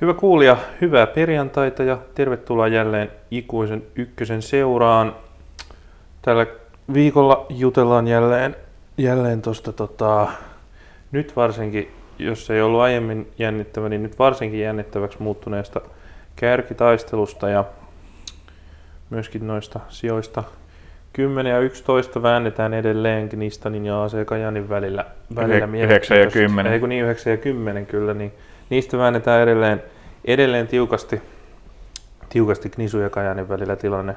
Hyvä kuulija, hyvää perjantaita ja tervetuloa jälleen ikuisen ykkösen seuraan. Tällä viikolla jutellaan jälleen, jälleen tuosta tota, nyt varsinkin, jos ei ollut aiemmin jännittävä, niin nyt varsinkin jännittäväksi muuttuneesta kärkitaistelusta ja myöskin noista sijoista 10 ja 11 väännetään edelleen Knistanin ja AC Kajanin välillä. välillä 9 ja 10. Ei kun niin 9 ja 10 kyllä, niin niistä väännetään edelleen, edelleen tiukasti, tiukasti Knisu ja Kajanin välillä tilanne.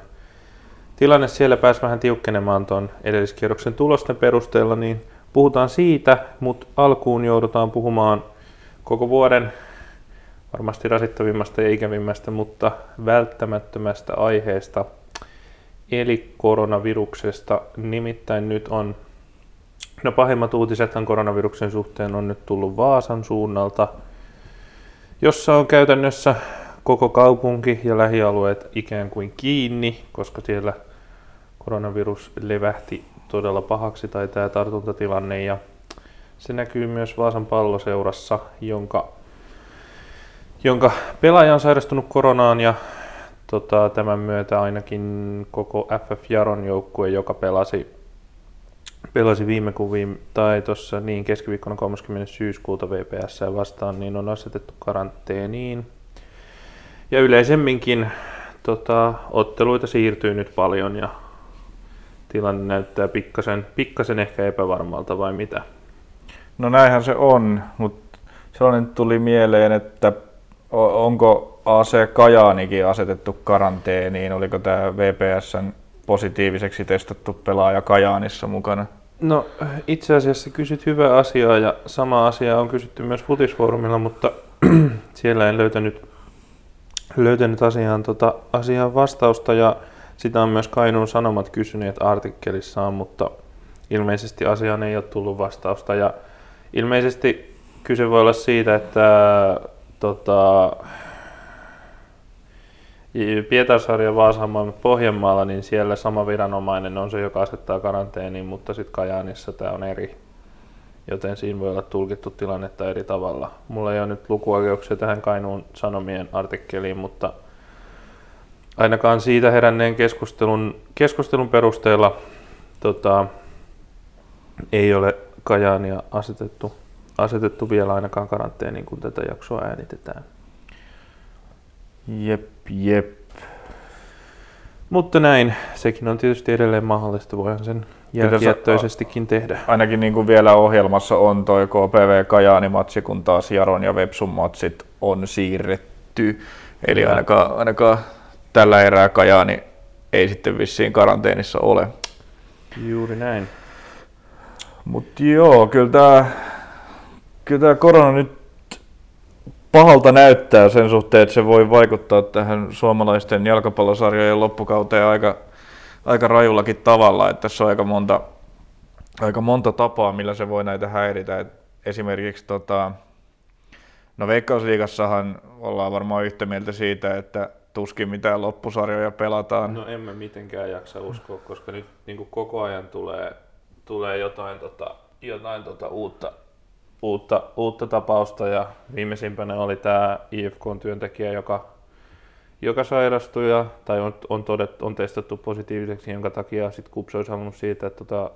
Tilanne siellä pääsi vähän tiukkenemaan tuon edelliskierroksen tulosten perusteella, niin puhutaan siitä, mutta alkuun joudutaan puhumaan koko vuoden varmasti rasittavimmasta ja ikävimmästä, mutta välttämättömästä aiheesta, eli koronaviruksesta. Nimittäin nyt on, no pahimmat uutiset koronaviruksen suhteen on nyt tullut Vaasan suunnalta, jossa on käytännössä koko kaupunki ja lähialueet ikään kuin kiinni, koska siellä koronavirus levähti todella pahaksi tai tämä tartuntatilanne ja se näkyy myös Vaasan palloseurassa, jonka, jonka pelaaja on sairastunut koronaan ja tota, tämän myötä ainakin koko FF Jaron joukkue, joka pelasi, pelasi viime kuviin tai tuossa niin keskiviikkona 30. syyskuuta VPS vastaan, niin on asetettu karanteeniin. Ja yleisemminkin tota, otteluita siirtyy nyt paljon ja tilanne näyttää pikkasen, pikkasen ehkä epävarmalta vai mitä? No näinhän se on, mutta sellainen tuli mieleen, että onko AC Kajaanikin asetettu karanteeniin, oliko tämä VPSn positiiviseksi testattu pelaaja Kajaanissa mukana? No itse asiassa kysyt hyvää asiaa ja sama asia on kysytty myös Futisfoorumilla, mutta siellä en löytänyt, löytänyt asiaan, tota, asiaan vastausta ja sitä on myös Kainuun Sanomat kysyneet artikkelissaan, mutta ilmeisesti asiaan ei ole tullut vastausta. Ja ilmeisesti kyse voi olla siitä, että tota, Pietarsaari Vaasamaan Pohjanmaalla, niin siellä sama viranomainen on se, joka asettaa karanteeniin, mutta sitten Kajaanissa tämä on eri. Joten siinä voi olla tulkittu tilannetta eri tavalla. Mulla ei ole nyt lukuoikeuksia tähän Kainuun Sanomien artikkeliin, mutta ainakaan siitä heränneen keskustelun, keskustelun perusteella tota, ei ole Kajaania asetettu, asetettu vielä ainakaan karanteeniin, kun tätä jaksoa äänitetään. Jep, jep. Mutta näin, sekin on tietysti edelleen mahdollista, voihan sen jälkijättöisestikin tehdä. Ainakin niin kuin vielä ohjelmassa on toi KPV Kajaani-matsi, kun taas Jaron ja Vepsun matsit on siirretty. Eli ainakaan, ainakaan tällä erää Kajaani ei sitten vissiin karanteenissa ole. Juuri näin. Mutta joo, kyllä tämä kyllä tää korona nyt pahalta näyttää sen suhteen, että se voi vaikuttaa tähän suomalaisten jalkapallosarjojen loppukauteen aika, aika rajullakin tavalla. Että tässä on aika monta, aika monta tapaa, millä se voi näitä häiritä. Et esimerkiksi tota, no Veikkausliigassahan ollaan varmaan yhtä mieltä siitä, että tuskin mitään loppusarjoja pelataan. No en mä mitenkään jaksa uskoa, koska nyt niin koko ajan tulee, tulee jotain, tota, jotain tota uutta, uutta, uutta tapausta ja viimeisimpänä oli tämä IFK-työntekijä, joka, joka sairastui ja, tai on, on, todet, on testattu positiiviseksi, jonka takia sitten KUPS olisi halunnut siitä, että tota,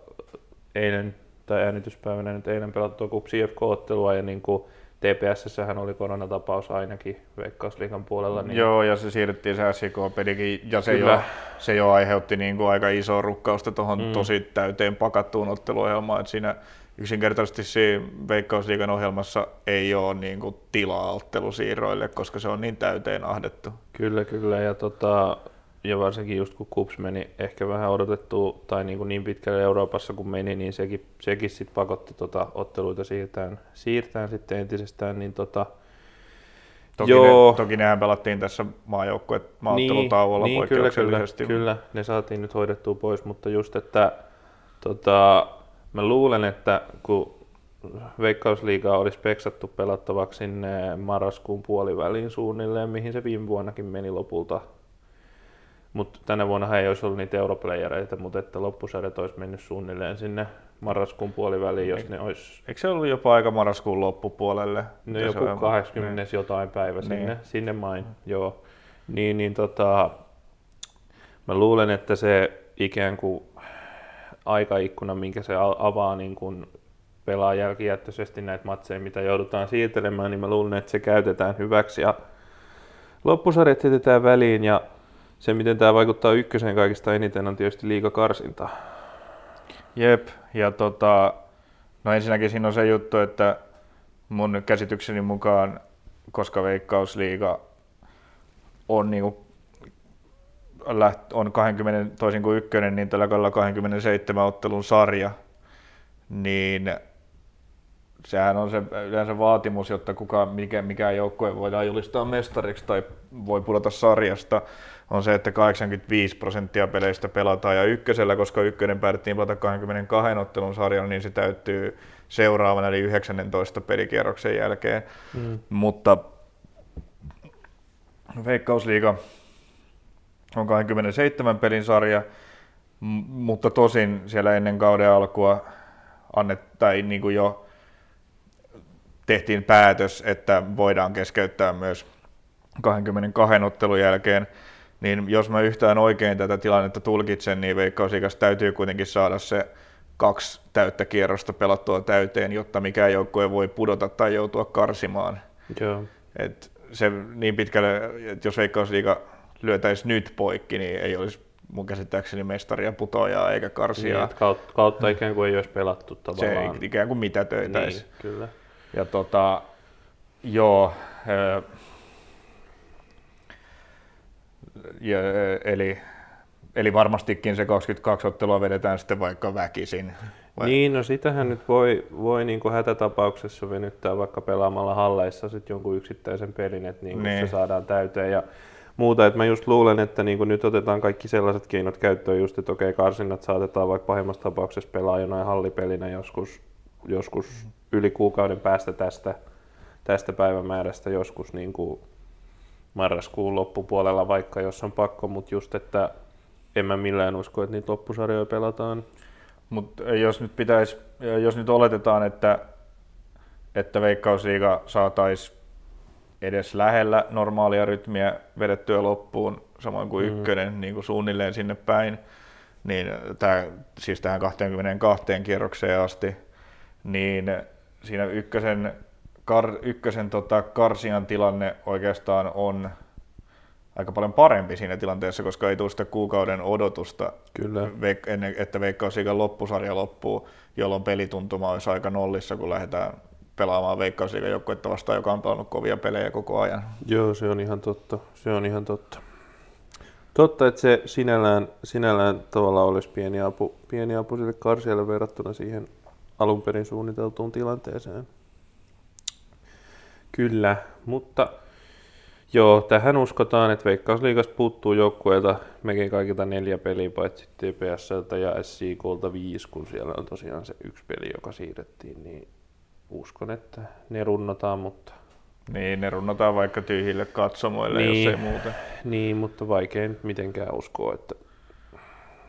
eilen tai äänityspäivänä nyt eilen pelattua KUPS IFK-ottelua ja niin kuin TPS hän oli koronatapaus ainakin Veikkausliikan puolella. Niin... Joo, ja se siirrettiin se SIK-pelikin, ja se jo, se jo aiheutti niin kuin aika isoa rukkausta tuohon mm. tosi täyteen pakattuun otteluohjelmaan, että siinä yksinkertaisesti siinä Veikkausliikan ohjelmassa ei ole niin kuin tilaa ottelusiirroille, koska se on niin täyteen ahdettu. Kyllä, kyllä, ja tota, ja varsinkin just kun Kups meni ehkä vähän odotettu tai niin, kuin niin pitkälle Euroopassa kuin meni, niin sekin, sekin sit pakotti tota otteluita siirtään, siirtään sitten entisestään, niin tota, Toki, Joo. Ne, toki nehän pelattiin tässä maajoukkue maaottelutauolla niin, niin, kyllä, kyllä, kyllä, ne saatiin nyt hoidettua pois, mutta just, että tota, mä luulen, että kun Veikkausliigaa olisi peksattu pelattavaksi sinne marraskuun puoliväliin suunnilleen, mihin se viime vuonnakin meni lopulta mutta tänä vuonna ei olisi ollut niitä europlayereita, mutta että loppusarjat olisi mennyt suunnilleen sinne marraskuun puoliväliin, jos ne olisi... Eikö se ollut jopa aika marraskuun loppupuolelle? No joku 80 niin. jotain päivä sinne, niin. sinne main, joo. Niin, niin tota, mä luulen, että se ikään kuin aikaikkuna, minkä se avaa niin kuin pelaa jälkijättöisesti näitä matseja, mitä joudutaan siirtelemään, niin mä luulen, että se käytetään hyväksi ja loppusarjat jätetään väliin ja se, miten tämä vaikuttaa ykköseen kaikista eniten, on tietysti liiga karsinta. Jep, ja tota, no ensinnäkin siinä on se juttu, että mun käsitykseni mukaan, koska Veikkausliiga on niinku on 20, toisin kuin ykkönen, niin tällä kaudella 27 ottelun sarja, niin sehän on se yleensä vaatimus, jotta kuka, mikä, mikä joukkue voidaan julistaa mestariksi tai voi pudota sarjasta, on se, että 85 prosenttia peleistä pelataan ja ykkösellä, koska ykkönen päätettiin pelata 22 ottelun sarjalla, niin se täyttyy seuraavana eli 19 pelikierroksen jälkeen. Mm. Mutta Veikkausliiga on 27 pelin sarja, mutta tosin siellä ennen kauden alkua annet, tai niin kuin jo tehtiin päätös, että voidaan keskeyttää myös 22 ottelun jälkeen, niin jos mä yhtään oikein tätä tilannetta tulkitsen, niin Veikkausikas täytyy kuitenkin saada se kaksi täyttä kierrosta pelattua täyteen, jotta mikään joukkue voi pudota tai joutua karsimaan. Joo. Et se niin pitkälle, että jos Veikkausliiga lyötäisi nyt poikki, niin ei olisi mun käsittääkseni mestaria putoajaa eikä karsia. Niin, kautta, kautta ikään kuin ei olisi pelattu tavallaan. Se ikään kuin mitä töitäisi. Niin, kyllä. Ja tota, joo, ja, eli, eli varmastikin se 22 ottelua vedetään sitten vaikka väkisin. Vai? Niin, no sitähän nyt voi, voi niin kuin hätätapauksessa venyttää vaikka pelaamalla halleissa sitten jonkun yksittäisen pelin, että niin niin. se saadaan täyteen. Ja muuta. Et mä just luulen, että niin nyt otetaan kaikki sellaiset keinot käyttöön, just, että okei, karsinnat saatetaan vaikka pahimmassa tapauksessa pelaa jonain hallipelinä joskus, joskus yli kuukauden päästä tästä, tästä päivämäärästä, joskus niin kuin marraskuun loppupuolella vaikka, jos on pakko, mutta just, että en mä millään usko, että niitä loppusarjoja pelataan. Mutta jos nyt pitäisi, jos nyt oletetaan, että, että Veikkausliiga saataisiin edes lähellä normaalia rytmiä vedettyä loppuun, samoin kuin mm. ykkönen niin kuin suunnilleen sinne päin, niin tämä, siis tähän 22 kierrokseen asti, niin siinä ykkösen, kar, ykkösen tota, karsian tilanne oikeastaan on aika paljon parempi siinä tilanteessa, koska ei tule sitä kuukauden odotusta, Kyllä. Veik- ennen, että Veikkausliigan loppusarja loppuu, jolloin pelituntuma olisi aika nollissa, kun lähdetään pelaamaan Veikkausliigan joukkuetta vastaan, joka on pelannut kovia pelejä koko ajan. Joo, se on ihan totta. Se on ihan totta. Totta, että se sinällään, sinällään tavallaan olisi pieni apu, pieni apu sille karsialle verrattuna siihen alun perin suunniteltuun tilanteeseen. Kyllä, mutta joo, tähän uskotaan, että Veikkausliigasta puuttuu joukkueelta mekin kaikilta neljä peliä, paitsi TPSltä ja SIKlta viisi, kun siellä on tosiaan se yksi peli, joka siirrettiin, niin uskon, että ne runnotaan, mutta... Niin, ne runnotaan vaikka tyhjille katsomoille, niin, jos ei muuten. Niin, mutta vaikea nyt mitenkään uskoa, että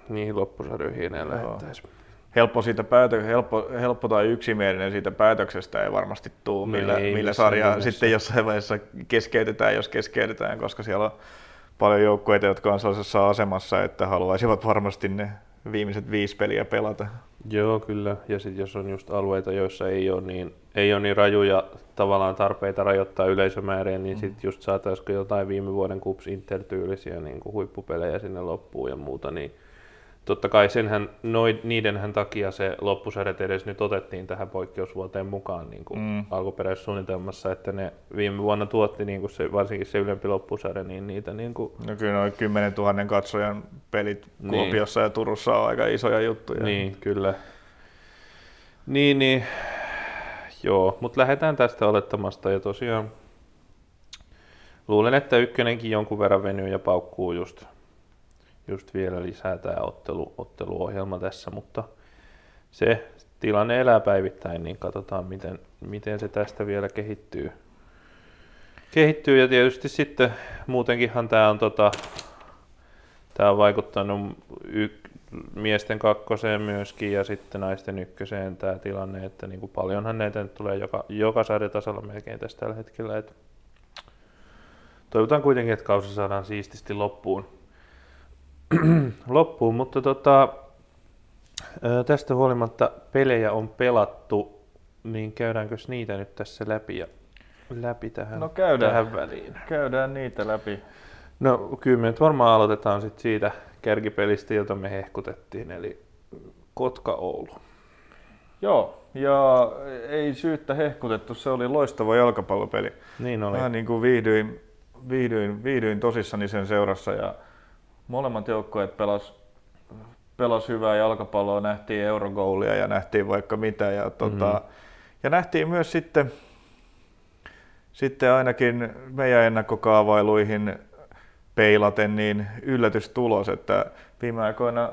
niihin loppusarjoihin enää lähettäisi. Helppo, siitä päätö, helppo, helppo tai yksimielinen siitä päätöksestä ei varmasti tule, millä, ei, millä sarjaa sitten jossain vaiheessa keskeytetään, jos keskeytetään, koska siellä on paljon joukkueita, jotka on sellaisessa asemassa, että haluaisivat varmasti ne viimeiset viisi peliä pelata. Joo, kyllä. Ja sitten jos on just alueita, joissa ei ole niin, ei ole niin rajuja tavallaan tarpeita rajoittaa yleisömääriä, niin mm. sitten just saataisiko jotain viime vuoden Kups Inter-tyylisiä niin huippupelejä sinne loppuun ja muuta, niin totta kai senhän, noid, niidenhän takia se loppusarjat edes nyt otettiin tähän poikkeusvuoteen mukaan niin kuin mm. alkuperäisessä suunnitelmassa, että ne viime vuonna tuotti niin kuin se, varsinkin se ylempi loppusarja, niin niitä niin kuin... No kyllä noin 10 000 katsojan pelit niin. Kuopiossa ja Turussa on aika isoja juttuja. Niin, kyllä. Niin, niin. Joo, mutta lähdetään tästä olettamasta ja tosiaan luulen, että ykkönenkin jonkun verran venyy ja paukkuu just just vielä lisää tämä ottelu, otteluohjelma tässä, mutta se tilanne elää päivittäin, niin katsotaan miten, miten se tästä vielä kehittyy. Kehittyy ja tietysti sitten muutenkinhan tämä on, tota, tämä on vaikuttanut y- miesten kakkoseen myöskin ja sitten naisten ykköseen tämä tilanne, että niin kuin paljonhan näitä nyt tulee joka, joka sarjatasolla melkein tässä tällä hetkellä. Että toivotaan kuitenkin, että kausi saadaan siististi loppuun. loppuun, mutta tota, tästä huolimatta pelejä on pelattu, niin käydäänkö niitä nyt tässä läpi ja läpi tähän, no käydään, tähän väliin? Käydään niitä läpi. No kyllä me nyt varmaan aloitetaan sit siitä kärkipelistä, jota me hehkutettiin, eli Kotka-Oulu. Joo, ja ei syyttä hehkutettu, se oli loistava jalkapallopeli. Niin oli. Mä niin kuin viihdyin, viihdyin, viihdyin tosissani sen seurassa ja molemmat joukkueet pelas, pelas hyvää jalkapalloa, nähtiin eurogoulia ja nähtiin vaikka mitä. Ja, tota, mm-hmm. ja nähtiin myös sitten, sitten ainakin meidän ennakkokaavailuihin peilaten niin yllätystulos, että viime aikoina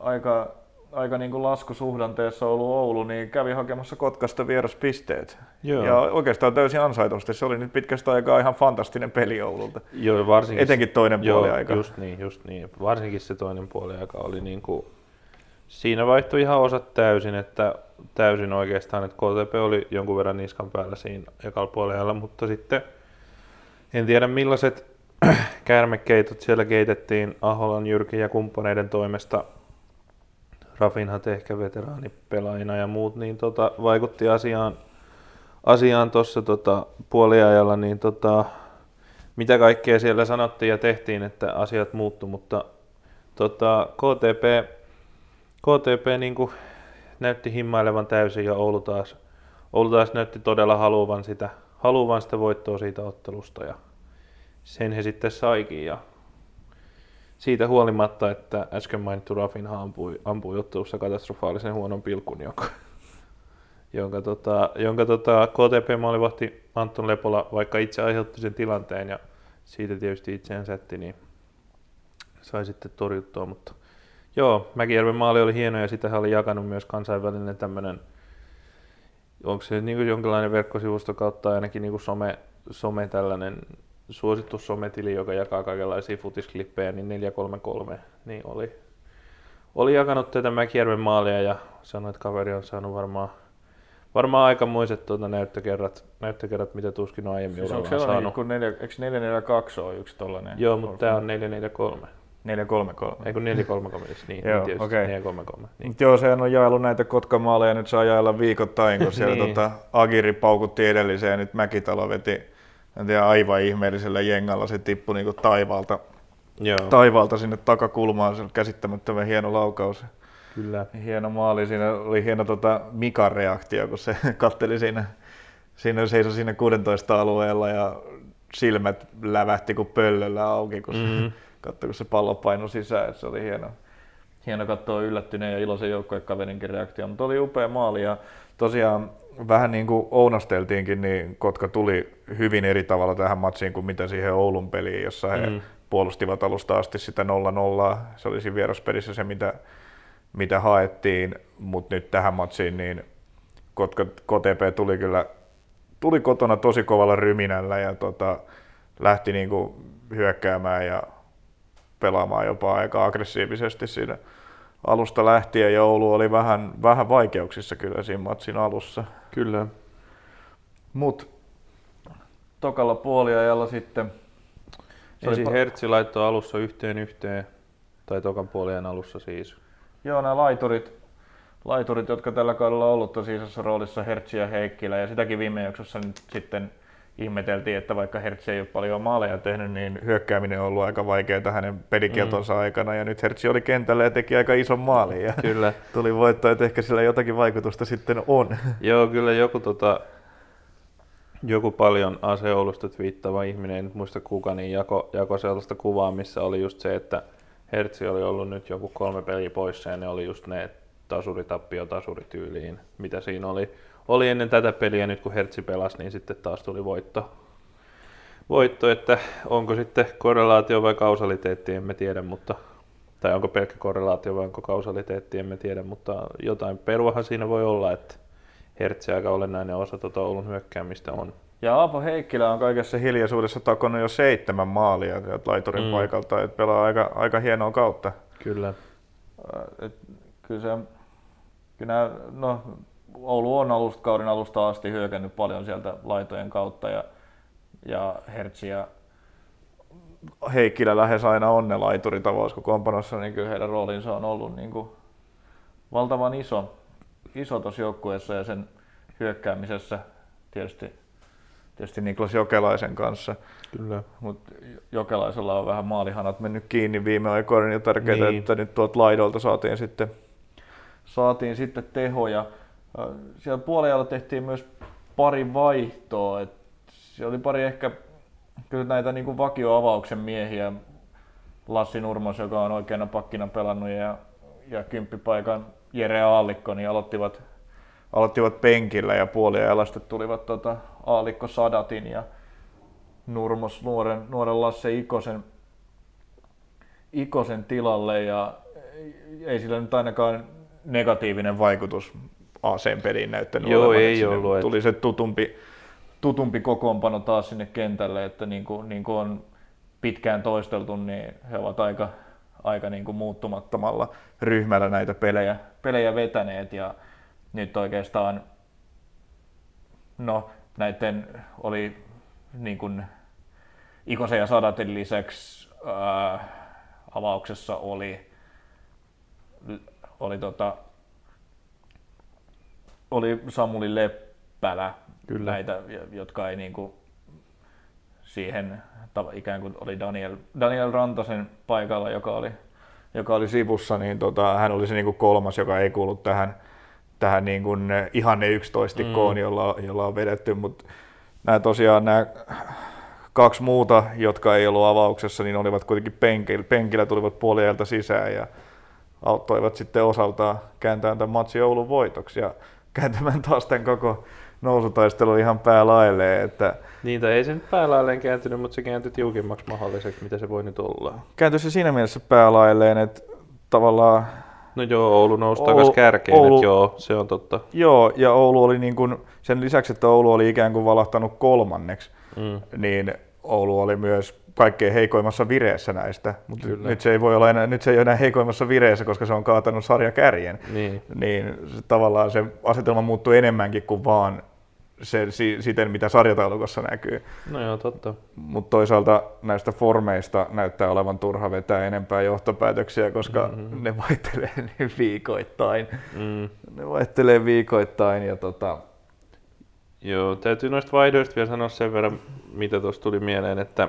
aika, aika niin kuin laskusuhdanteessa ollut Oulu, niin kävi hakemassa Kotkasta vieraspisteet. Joo. Ja oikeastaan täysin ansaitusti. Se oli nyt pitkästä aikaa ihan fantastinen peli Oululta. Joo, varsinkin, Etenkin toinen joo, puoli aika. Just niin, just niin. Varsinkin se toinen puoli aika oli niin kuin, siinä vaihtui ihan osat täysin, että täysin oikeastaan, että KTP oli jonkun verran niskan päällä siinä ekalla puolella, mutta sitten en tiedä millaiset käärmekeitot siellä keitettiin Aholan, Jyrki ja kumppaneiden toimesta. Rafinhat ehkä veteraanipelaajina ja muut, niin tota, vaikutti asiaan asiaan tuossa tota, puoliajalla, niin tota, mitä kaikkea siellä sanottiin ja tehtiin, että asiat muuttu, mutta tota, KTP, KTP niin kuin näytti himmailevan täysin ja Oulu taas, Oulu taas näytti todella haluavan sitä, haluavan sitä voittoa siitä ottelusta ja sen he sitten saikin ja siitä huolimatta, että äsken mainittu Rafinha ampui, ampui ottelussa katastrofaalisen huonon pilkun, jonka, jonka, tota, jonka tota, KTP-maalivahti Anton Lepola, vaikka itse aiheutti sen tilanteen ja siitä tietysti itseään sätti, niin sai sitten torjuttua, mutta joo, Mäkijärven maali oli hieno ja sitä oli jakanut myös kansainvälinen tämmöinen, onko se niin jonkinlainen verkkosivusto kautta ainakin niin some, some tällainen suosittu sometili, joka jakaa kaikenlaisia futisklippejä, niin 433, niin oli, oli jakanut tätä Mäkijärven maalia ja sanoi, että kaveri on saanut varmaan varmaan aikamoiset tuota näyttökerrat, näyttökerrat, mitä tuskin on aiemmin siis onko saanut. Kun neljä, eikö 442 ole yksi tollainen? Joo, mutta tämä on 443. 433. Ei kun 433, niin, Joo, niin okei. 433. Niin. Mut joo, sehän on jaellut näitä kotkamaaleja, nyt saa jaella viikoittain, kun siellä Niin. tota, Agiri paukutti edelliseen ja nyt Mäkitalo veti en tiedä, aivan ihmeellisellä jengalla, se tippui niinku taivaalta, Joo, taivaalta sinne takakulmaan, se käsittämättömän hieno laukaus. kyllä. Hieno maali, siinä oli hieno tota Mikan reaktio, kun se katteli siinä, siinä seisoi siinä 16 alueella ja silmät lävähti kuin pöllöllä auki, kun se, Mhm. katsoi, kun se pallo painoi sisään, se oli hieno. Hieno katsoa yllättyneen ja iloisen joukkuekaverinkin reaktio, mutta oli upea maali ja tosiaan vähän niin kuin ounasteltiinkin, niin Kotka tuli hyvin eri tavalla tähän matsiin kuin mitä siihen Oulun peliin, jossa he Mm. puolustivat alusta asti sitä 0-0. Se oli siinä vieraspelissä se, mitä, mitä haettiin, mutta nyt tähän matsiin niin Kotka, KTP tuli kyllä tuli kotona tosi kovalla ryminällä ja tota, lähti niinku hyökkäämään ja pelaamaan jopa aika aggressiivisesti siinä alusta lähtien ja Oulu oli vähän, vähän vaikeuksissa kyllä siinä matsin alussa. Kyllä. Mut tokalla puoliajalla sitten se Ensin pa- Hertzi laittoi alussa yhteen yhteen, tai tokan puolien alussa siis. Joo, nämä laiturit, laiturit, jotka tällä kaudella on ollut tosi isossa roolissa, Hertzi ja Heikkilä, ja sitäkin viime jaksossa nyt sitten ihmeteltiin, että vaikka Hertzi ei ole paljon maaleja tehnyt, niin hyökkääminen on ollut aika vaikeaa hänen pelikieltonsa mm. aikana, ja nyt Hertzi oli kentällä ja teki aika ison maalin, ja Kyllä. tuli voitto, että ehkä sillä jotakin vaikutusta sitten on. Joo, kyllä joku, tota, joku paljon aseoulusta twiittava ihminen, en nyt muista kuka, niin jako, jako sellaista kuvaa, missä oli just se, että Hertzi oli ollut nyt joku kolme peliä poissa ja ne oli just ne tasuritappio tasurityyliin, mitä siinä oli. Oli ennen tätä peliä, nyt kun Hertzi pelasi, niin sitten taas tuli voitto. Voitto, että onko sitten korrelaatio vai kausaliteetti, emme tiedä, mutta tai onko pelkkä korrelaatio vai onko kausaliteetti, emme tiedä, mutta jotain peruahan siinä voi olla, että Hertzi aika olennainen osa tuota Oulun hyökkäämistä on. Ja Aapo Heikkilä on kaikessa hiljaisuudessa takonut jo seitsemän maalia laiturin Mm. paikalta, että pelaa aika, aika hienoa kautta. Kyllä. Et kyllä se, kyllä no, Oulu on alusta, kauden alusta asti hyökännyt paljon sieltä laitojen kautta ja, ja Hertzi ja Heikkilä lähes aina on ne laiturit avauskokoonpanossa, niin kyllä heidän roolinsa on ollut niin kuin valtavan iso, iso tuossa joukkueessa ja sen hyökkäämisessä tietysti, tietysti Niklas Jokelaisen kanssa. Kyllä. Mutta Jokelaisella on vähän maalihanat mennyt kiinni viime aikoina, niin on tärkeää, Niin. että nyt tuolta laidolta saatiin sitten, saatiin sitten tehoja. Siellä puolella tehtiin myös pari vaihtoa. Et siellä oli pari ehkä kyllä näitä niin kuin vakioavauksen miehiä. Lassi Nurmos, joka on oikeana pakkina pelannut ja, ja kymppipaikan Jere Aallikko, niin aloittivat, aloittivat penkillä ja puoliajalasta tulivat tota Aallikko Sadatin ja Nurmos nuoren, nuoren Lasse Ikosen, Ikosen tilalle ja ei sillä nyt ainakaan negatiivinen vaikutus ACn peliin näyttänyt Joo, olevan. ei ollut, et- Tuli se tutumpi, tutumpi kokoonpano taas sinne kentälle, että niin kuin, niin kuin on pitkään toisteltu, niin he ovat aika, aika niin kuin muuttumattomalla ryhmällä näitä pelejä, pelejä vetäneet ja nyt oikeastaan no näiden oli niin kuin Ikosen ja Sadatin lisäksi ää, avauksessa oli, oli, tota, oli Samuli Leppälä, Kyllä. näitä, jotka ei niin kuin siihen ikään kuin oli Daniel, Daniel Rantasen paikalla, joka oli, joka oli sivussa, niin tota, hän oli se niin kuin kolmas, joka ei kuulu tähän, tähän niin kuin ihanne 11 mm. jolla, jolla on vedetty, mutta nämä tosiaan nämä kaksi muuta, jotka ei ollut avauksessa, niin olivat kuitenkin penkillä, penkillä tulivat puolielta sisään ja auttoivat sitten osaltaan kääntämään tämän matsin Oulun voitoksi ja kääntämään taas tämän koko nousutaistelun ihan päälailleen, että Niin, tai ei se nyt päälailleen kääntynyt, mutta se kääntyi tiukimmaksi mahdolliseksi, mitä se voi nyt olla. kääntyi se siinä mielessä päälailleen, että tavallaan No joo, Oulu nousi Oulu- takaisin kärkeen, Oulu- että joo, se on totta. Joo, ja Oulu oli niin kuin, sen lisäksi, että Oulu oli ikään kuin valahtanut kolmanneksi, Mm. niin Oulu oli myös kaikkein heikoimmassa vireessä näistä, mutta Kyllä. nyt se ei voi olla enää, nyt se ei ole enää heikoimmassa vireessä, koska se on kaatanut sarjakärjen. Niin. Niin se, tavallaan se asetelma muuttuu enemmänkin kuin vaan se, si, siten, mitä sarjataulukossa näkyy. No joo, totta. Mutta toisaalta näistä formeista näyttää olevan turha vetää enempää johtopäätöksiä, koska mm-hmm. ne vaihtelee niin viikoittain. Mm. Ne vaihtelee viikoittain ja tota, Joo, täytyy noista vaihdoista vielä sanoa sen verran, mitä tuossa tuli mieleen, että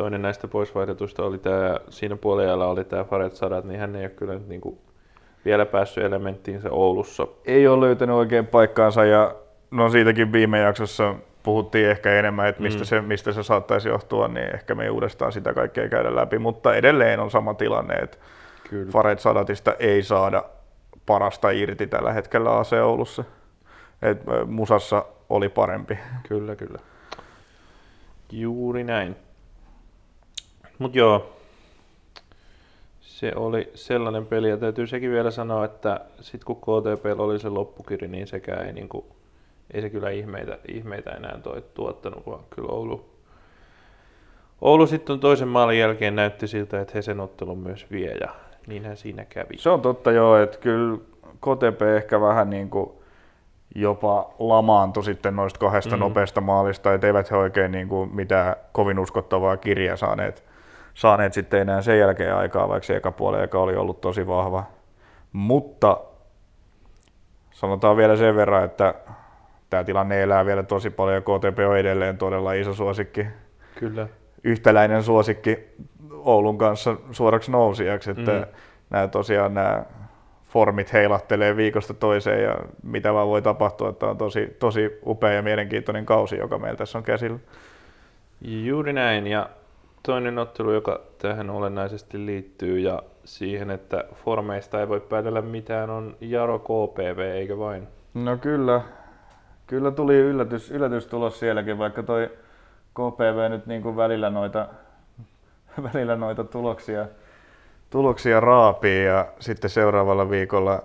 toinen näistä poisvaihdetuista oli tämä, siinä puolella oli tämä Faret Sadat, niin hän ei ole kyllä nyt niinku vielä päässyt elementtiinsä Oulussa. ei ole löytänyt oikein paikkaansa ja no siitäkin viime jaksossa puhuttiin ehkä enemmän, että mistä, Mm. se, mistä se saattaisi johtua, niin ehkä me ei uudestaan sitä kaikkea käydä läpi, mutta edelleen on sama tilanne, että Kyllä. Fared Sadatista ei saada parasta irti tällä hetkellä AC Oulussa. Et Musassa oli parempi. Kyllä, kyllä. Juuri näin. Mut joo, se oli sellainen peli, ja täytyy sekin vielä sanoa, että sit kun KTP oli se loppukiri, niin sekään ei, niinku, ei se kyllä ihmeitä, ihmeitä enää toi, tuottanut, vaan kyllä Oulu, Oulu sitten toisen maalin jälkeen näytti siltä, että he sen ottelun myös vie, ja niinhän siinä kävi. Se on totta joo, että kyllä KTP ehkä vähän niin kuin jopa lamaantui sitten noista kahdesta mm. nopeasta maalista, että eivät he oikein niin kuin mitään kovin uskottavaa kirjaa saaneet, saaneet sitten enää sen jälkeen aikaa, vaikka se eka puoli eka oli ollut tosi vahva. Mutta sanotaan vielä sen verran, että tämä tilanne elää vielä tosi paljon ja KTP on edelleen todella iso suosikki Kyllä. yhtäläinen suosikki Oulun kanssa suoraksi nousijaksi, että mm. nämä tosiaan nämä formit heilahtelee viikosta toiseen ja mitä vaan voi tapahtua, että on tosi, tosi upea ja mielenkiintoinen kausi, joka meillä tässä on käsillä. Juuri näin, ja toinen ottelu, joka tähän olennaisesti liittyy ja siihen, että formeista ei voi päätellä mitään, on Jaro KPV, eikä vain? No kyllä, kyllä tuli yllätys, yllätystulos sielläkin, vaikka toi KPV nyt niin kuin välillä noita, välillä noita tuloksia, tuloksia raapii ja sitten seuraavalla viikolla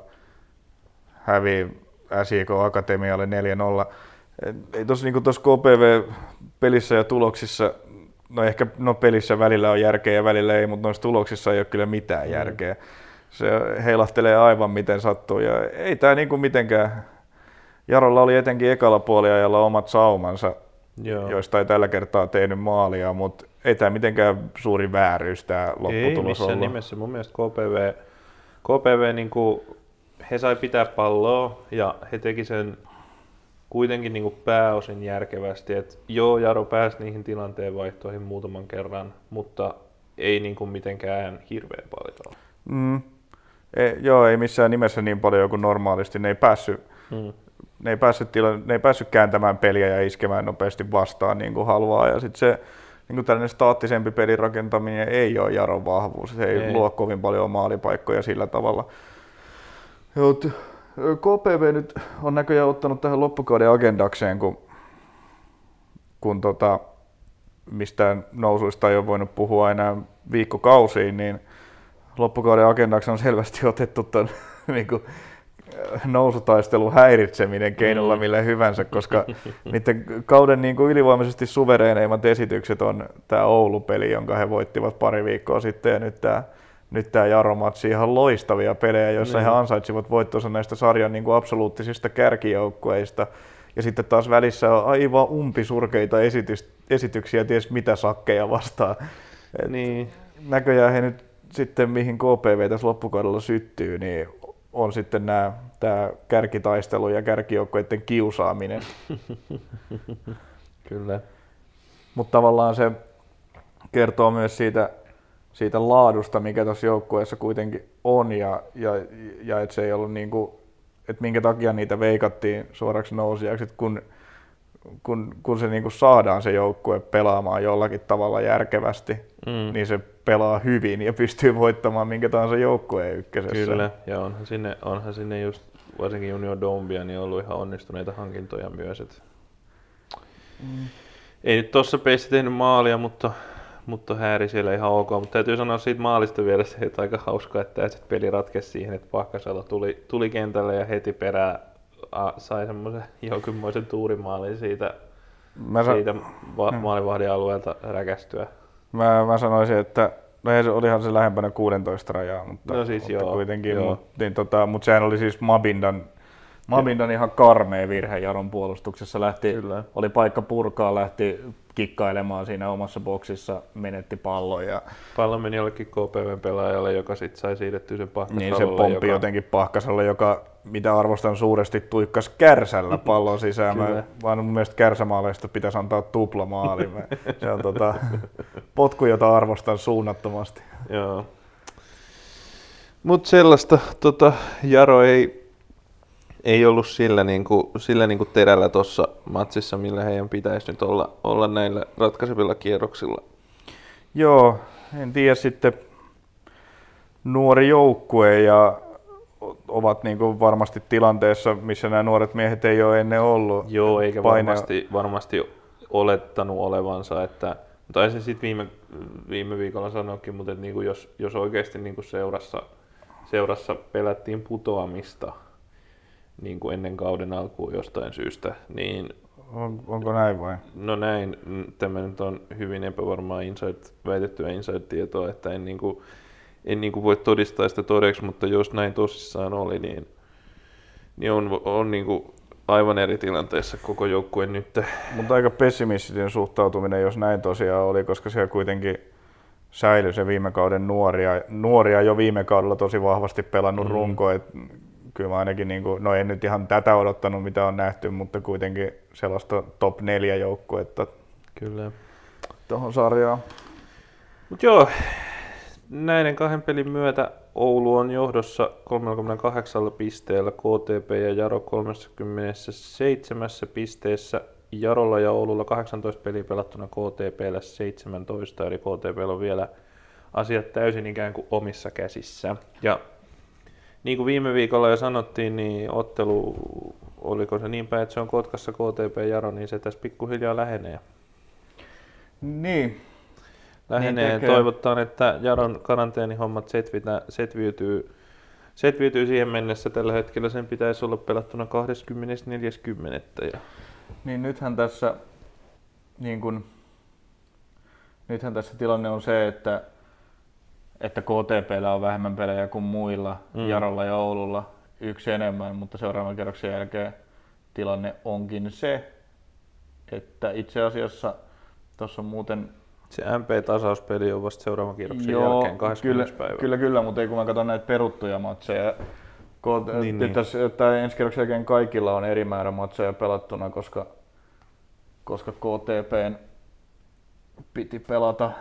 hävii SJK Akatemialle 4-0. Et Ei tuossa niin KPV-pelissä ja tuloksissa, no ehkä no pelissä välillä on järkeä ja välillä ei, mutta noissa tuloksissa ei ole kyllä mitään Mm. järkeä. se heilahtelee aivan miten sattuu. Ja ei tämä niinku mitenkään, Jarolla oli etenkin ekalla puoliajalla omat saumansa, Joo. joista ei tällä kertaa tehnyt maalia, mutta ei tämä mitenkään suuri vääryys tämä lopputulos Ei missään ollut. nimessä. Mun mielestä KPV, KPV niin kuin, he sai pitää palloa ja he teki sen kuitenkin niin kuin pääosin järkevästi. Et joo, Jaro pääsi niihin tilanteen vaihtoihin muutaman kerran, mutta ei niin kuin mitenkään hirveän paljon. Mm. E, joo, ei missään nimessä niin paljon kuin normaalisti. Ne ei päässyt, mm. ne ei päässyt, tila, ne ei päässyt kääntämään peliä ja iskemään nopeasti vastaan niin kuin haluaa. Ja sit se niin kuin tällainen staattisempi pelin rakentaminen ei ole Jaron vahvuus. Se ei, ei. luo kovin paljon maalipaikkoja sillä tavalla. Joo, KPV nyt on näköjään ottanut tähän loppukauden agendakseen, kun, kun tota, mistään nousuista ei ole voinut puhua enää viikkokausiin, niin loppukauden agendaksi on selvästi otettu tuon niin kuin, nousutaistelun häiritseminen keinolla mm. millä hyvänsä, koska niiden kauden niin kuin ylivoimaisesti suvereeneimmat esitykset on tämä Oulu-peli, jonka he voittivat pari viikkoa sitten, ja nyt tämä nyt tämä Jaromatsi ihan loistavia pelejä, joissa niin. he ansaitsivat voittonsa näistä sarjan niin kuin absoluuttisista kärkijoukkueista. Ja sitten taas välissä on aivan umpisurkeita esitys, esityksiä, ties mitä sakkeja vastaan. Et niin. Näköjään he nyt sitten, mihin KPV tässä loppukaudella syttyy, niin on sitten nämä, tämä kärkitaistelu ja kärkijoukkueiden kiusaaminen. Kyllä. Mutta tavallaan se kertoo myös siitä siitä laadusta, mikä tuossa joukkueessa kuitenkin on ja, ja, ja että se ei ollut niin kuin, että minkä takia niitä veikattiin suoraksi nousijaksi, että kun, kun, kun se niin kuin saadaan se joukkue pelaamaan jollakin tavalla järkevästi, mm. niin se pelaa hyvin ja pystyy voittamaan minkä tahansa joukkueen ykkösessä. Kyllä, ja onhan sinne, onhan sinne just varsinkin Junior Dombia niin ollut ihan onnistuneita hankintoja myös. Et mm. Ei nyt tuossa peissä tehnyt maalia, mutta mutta häiri siellä ihan ok. Mutta täytyy sanoa siitä maalista vielä se, että aika hauska, että se peli ratkesi siihen, että Pahkasalo tuli, tuli kentälle ja heti perään a, sai semmoisen jonkinmoisen tuurimaalin siitä, mä sa- siitä va- hmm. maalivahdin alueelta räkästyä. Mä, mä sanoisin, että No ei, olihan se lähempänä 16 rajaa, mutta, no siis mutta joo, kuitenkin. Joo. Mutta, niin, tota, mutta sehän oli siis Mabindan, Mabindan ihan karmea virhe Jaron puolustuksessa. Lähti, Kyllä. Oli paikka purkaa, lähti kikkailemaan siinä omassa boksissa, menetti pallon. Ja... Pallo meni jollekin KPVn pelaajalle, joka sitten sai siirrettyä sen Pahkasalolle. Niin se pomppi joka... jotenkin Pahkaselle, joka mitä arvostan suuresti, tuikkas kärsällä pallon sisään. Mä, vaan mun mielestä kärsämaaleista pitäisi antaa tuplamaali. Se on tota, potku, jota arvostan suunnattomasti. Joo. Mutta sellaista tota, Jaro ei ei ollut sillä, niin kuin, sillä niin kuin terällä tuossa matsissa, millä heidän pitäisi nyt olla, olla näillä ratkaisevilla kierroksilla. Joo, en tiedä sitten nuori joukkue ja ovat niin kuin varmasti tilanteessa, missä nämä nuoret miehet ei ole ennen ollut. Joo, eikä Paine... varmasti, varmasti olettanut olevansa, että tai se sitten viime, viime viikolla sanoikin, mutta että niin kuin jos, jos oikeasti niin kuin seurassa, seurassa pelättiin putoamista, niin kuin ennen kauden alkuun jostain syystä. Niin, on, onko näin vai? No näin. Tämä nyt on hyvin epävarmaa insight, väitettyä insight-tietoa, että en, niin kuin, en niin kuin voi todistaa sitä todeksi, mutta jos näin tosissaan oli, niin, niin on, on niin kuin aivan eri tilanteessa koko joukkue nyt. Mutta aika pessimistinen suhtautuminen, jos näin tosiaan oli, koska siellä kuitenkin säilyi se viime kauden nuoria, nuoria jo viime kaudella tosi vahvasti pelannut mm. runko, että kyllä mä ainakin, niin kuin, no en nyt ihan tätä odottanut, mitä on nähty, mutta kuitenkin sellaista top 4 joukkuetta kyllä. tuohon sarjaan. Mut joo, näiden kahden pelin myötä Oulu on johdossa 38 pisteellä, KTP ja Jaro 37 pisteessä. Jarolla ja Oululla 18 peliä pelattuna KTPllä 17, eli KTP on vielä asiat täysin ikään kuin omissa käsissä. Ja niin kuin viime viikolla jo sanottiin, niin ottelu, oliko se niin päin, että se on Kotkassa KTP Jaro, niin se tässä pikkuhiljaa lähenee. Niin. Lähenee. Niin Toivotaan, että Jaron karanteenihommat setvitä, setviytyy, setviytyy siihen mennessä. Tällä hetkellä sen pitäisi olla pelattuna 24.10. Ja... Niin nythän tässä, niin kun, nythän tässä tilanne on se, että että KTPllä on vähemmän pelejä kuin muilla, mm. Jarolla ja Oululla yksi enemmän, mutta seuraavan kerroksen jälkeen tilanne onkin se, että itse asiassa tuossa on muuten... Se MP-tasauspeli on vasta seuraavan kierroksen Joo, jälkeen 20. kyllä, päivä. Kyllä, kyllä, mutta ei kun mä katson näitä peruttuja matseja. Kun, niin, niin. Tässä, että ensi kierroksen jälkeen kaikilla on eri määrä matseja pelattuna, koska, koska KTPn piti pelata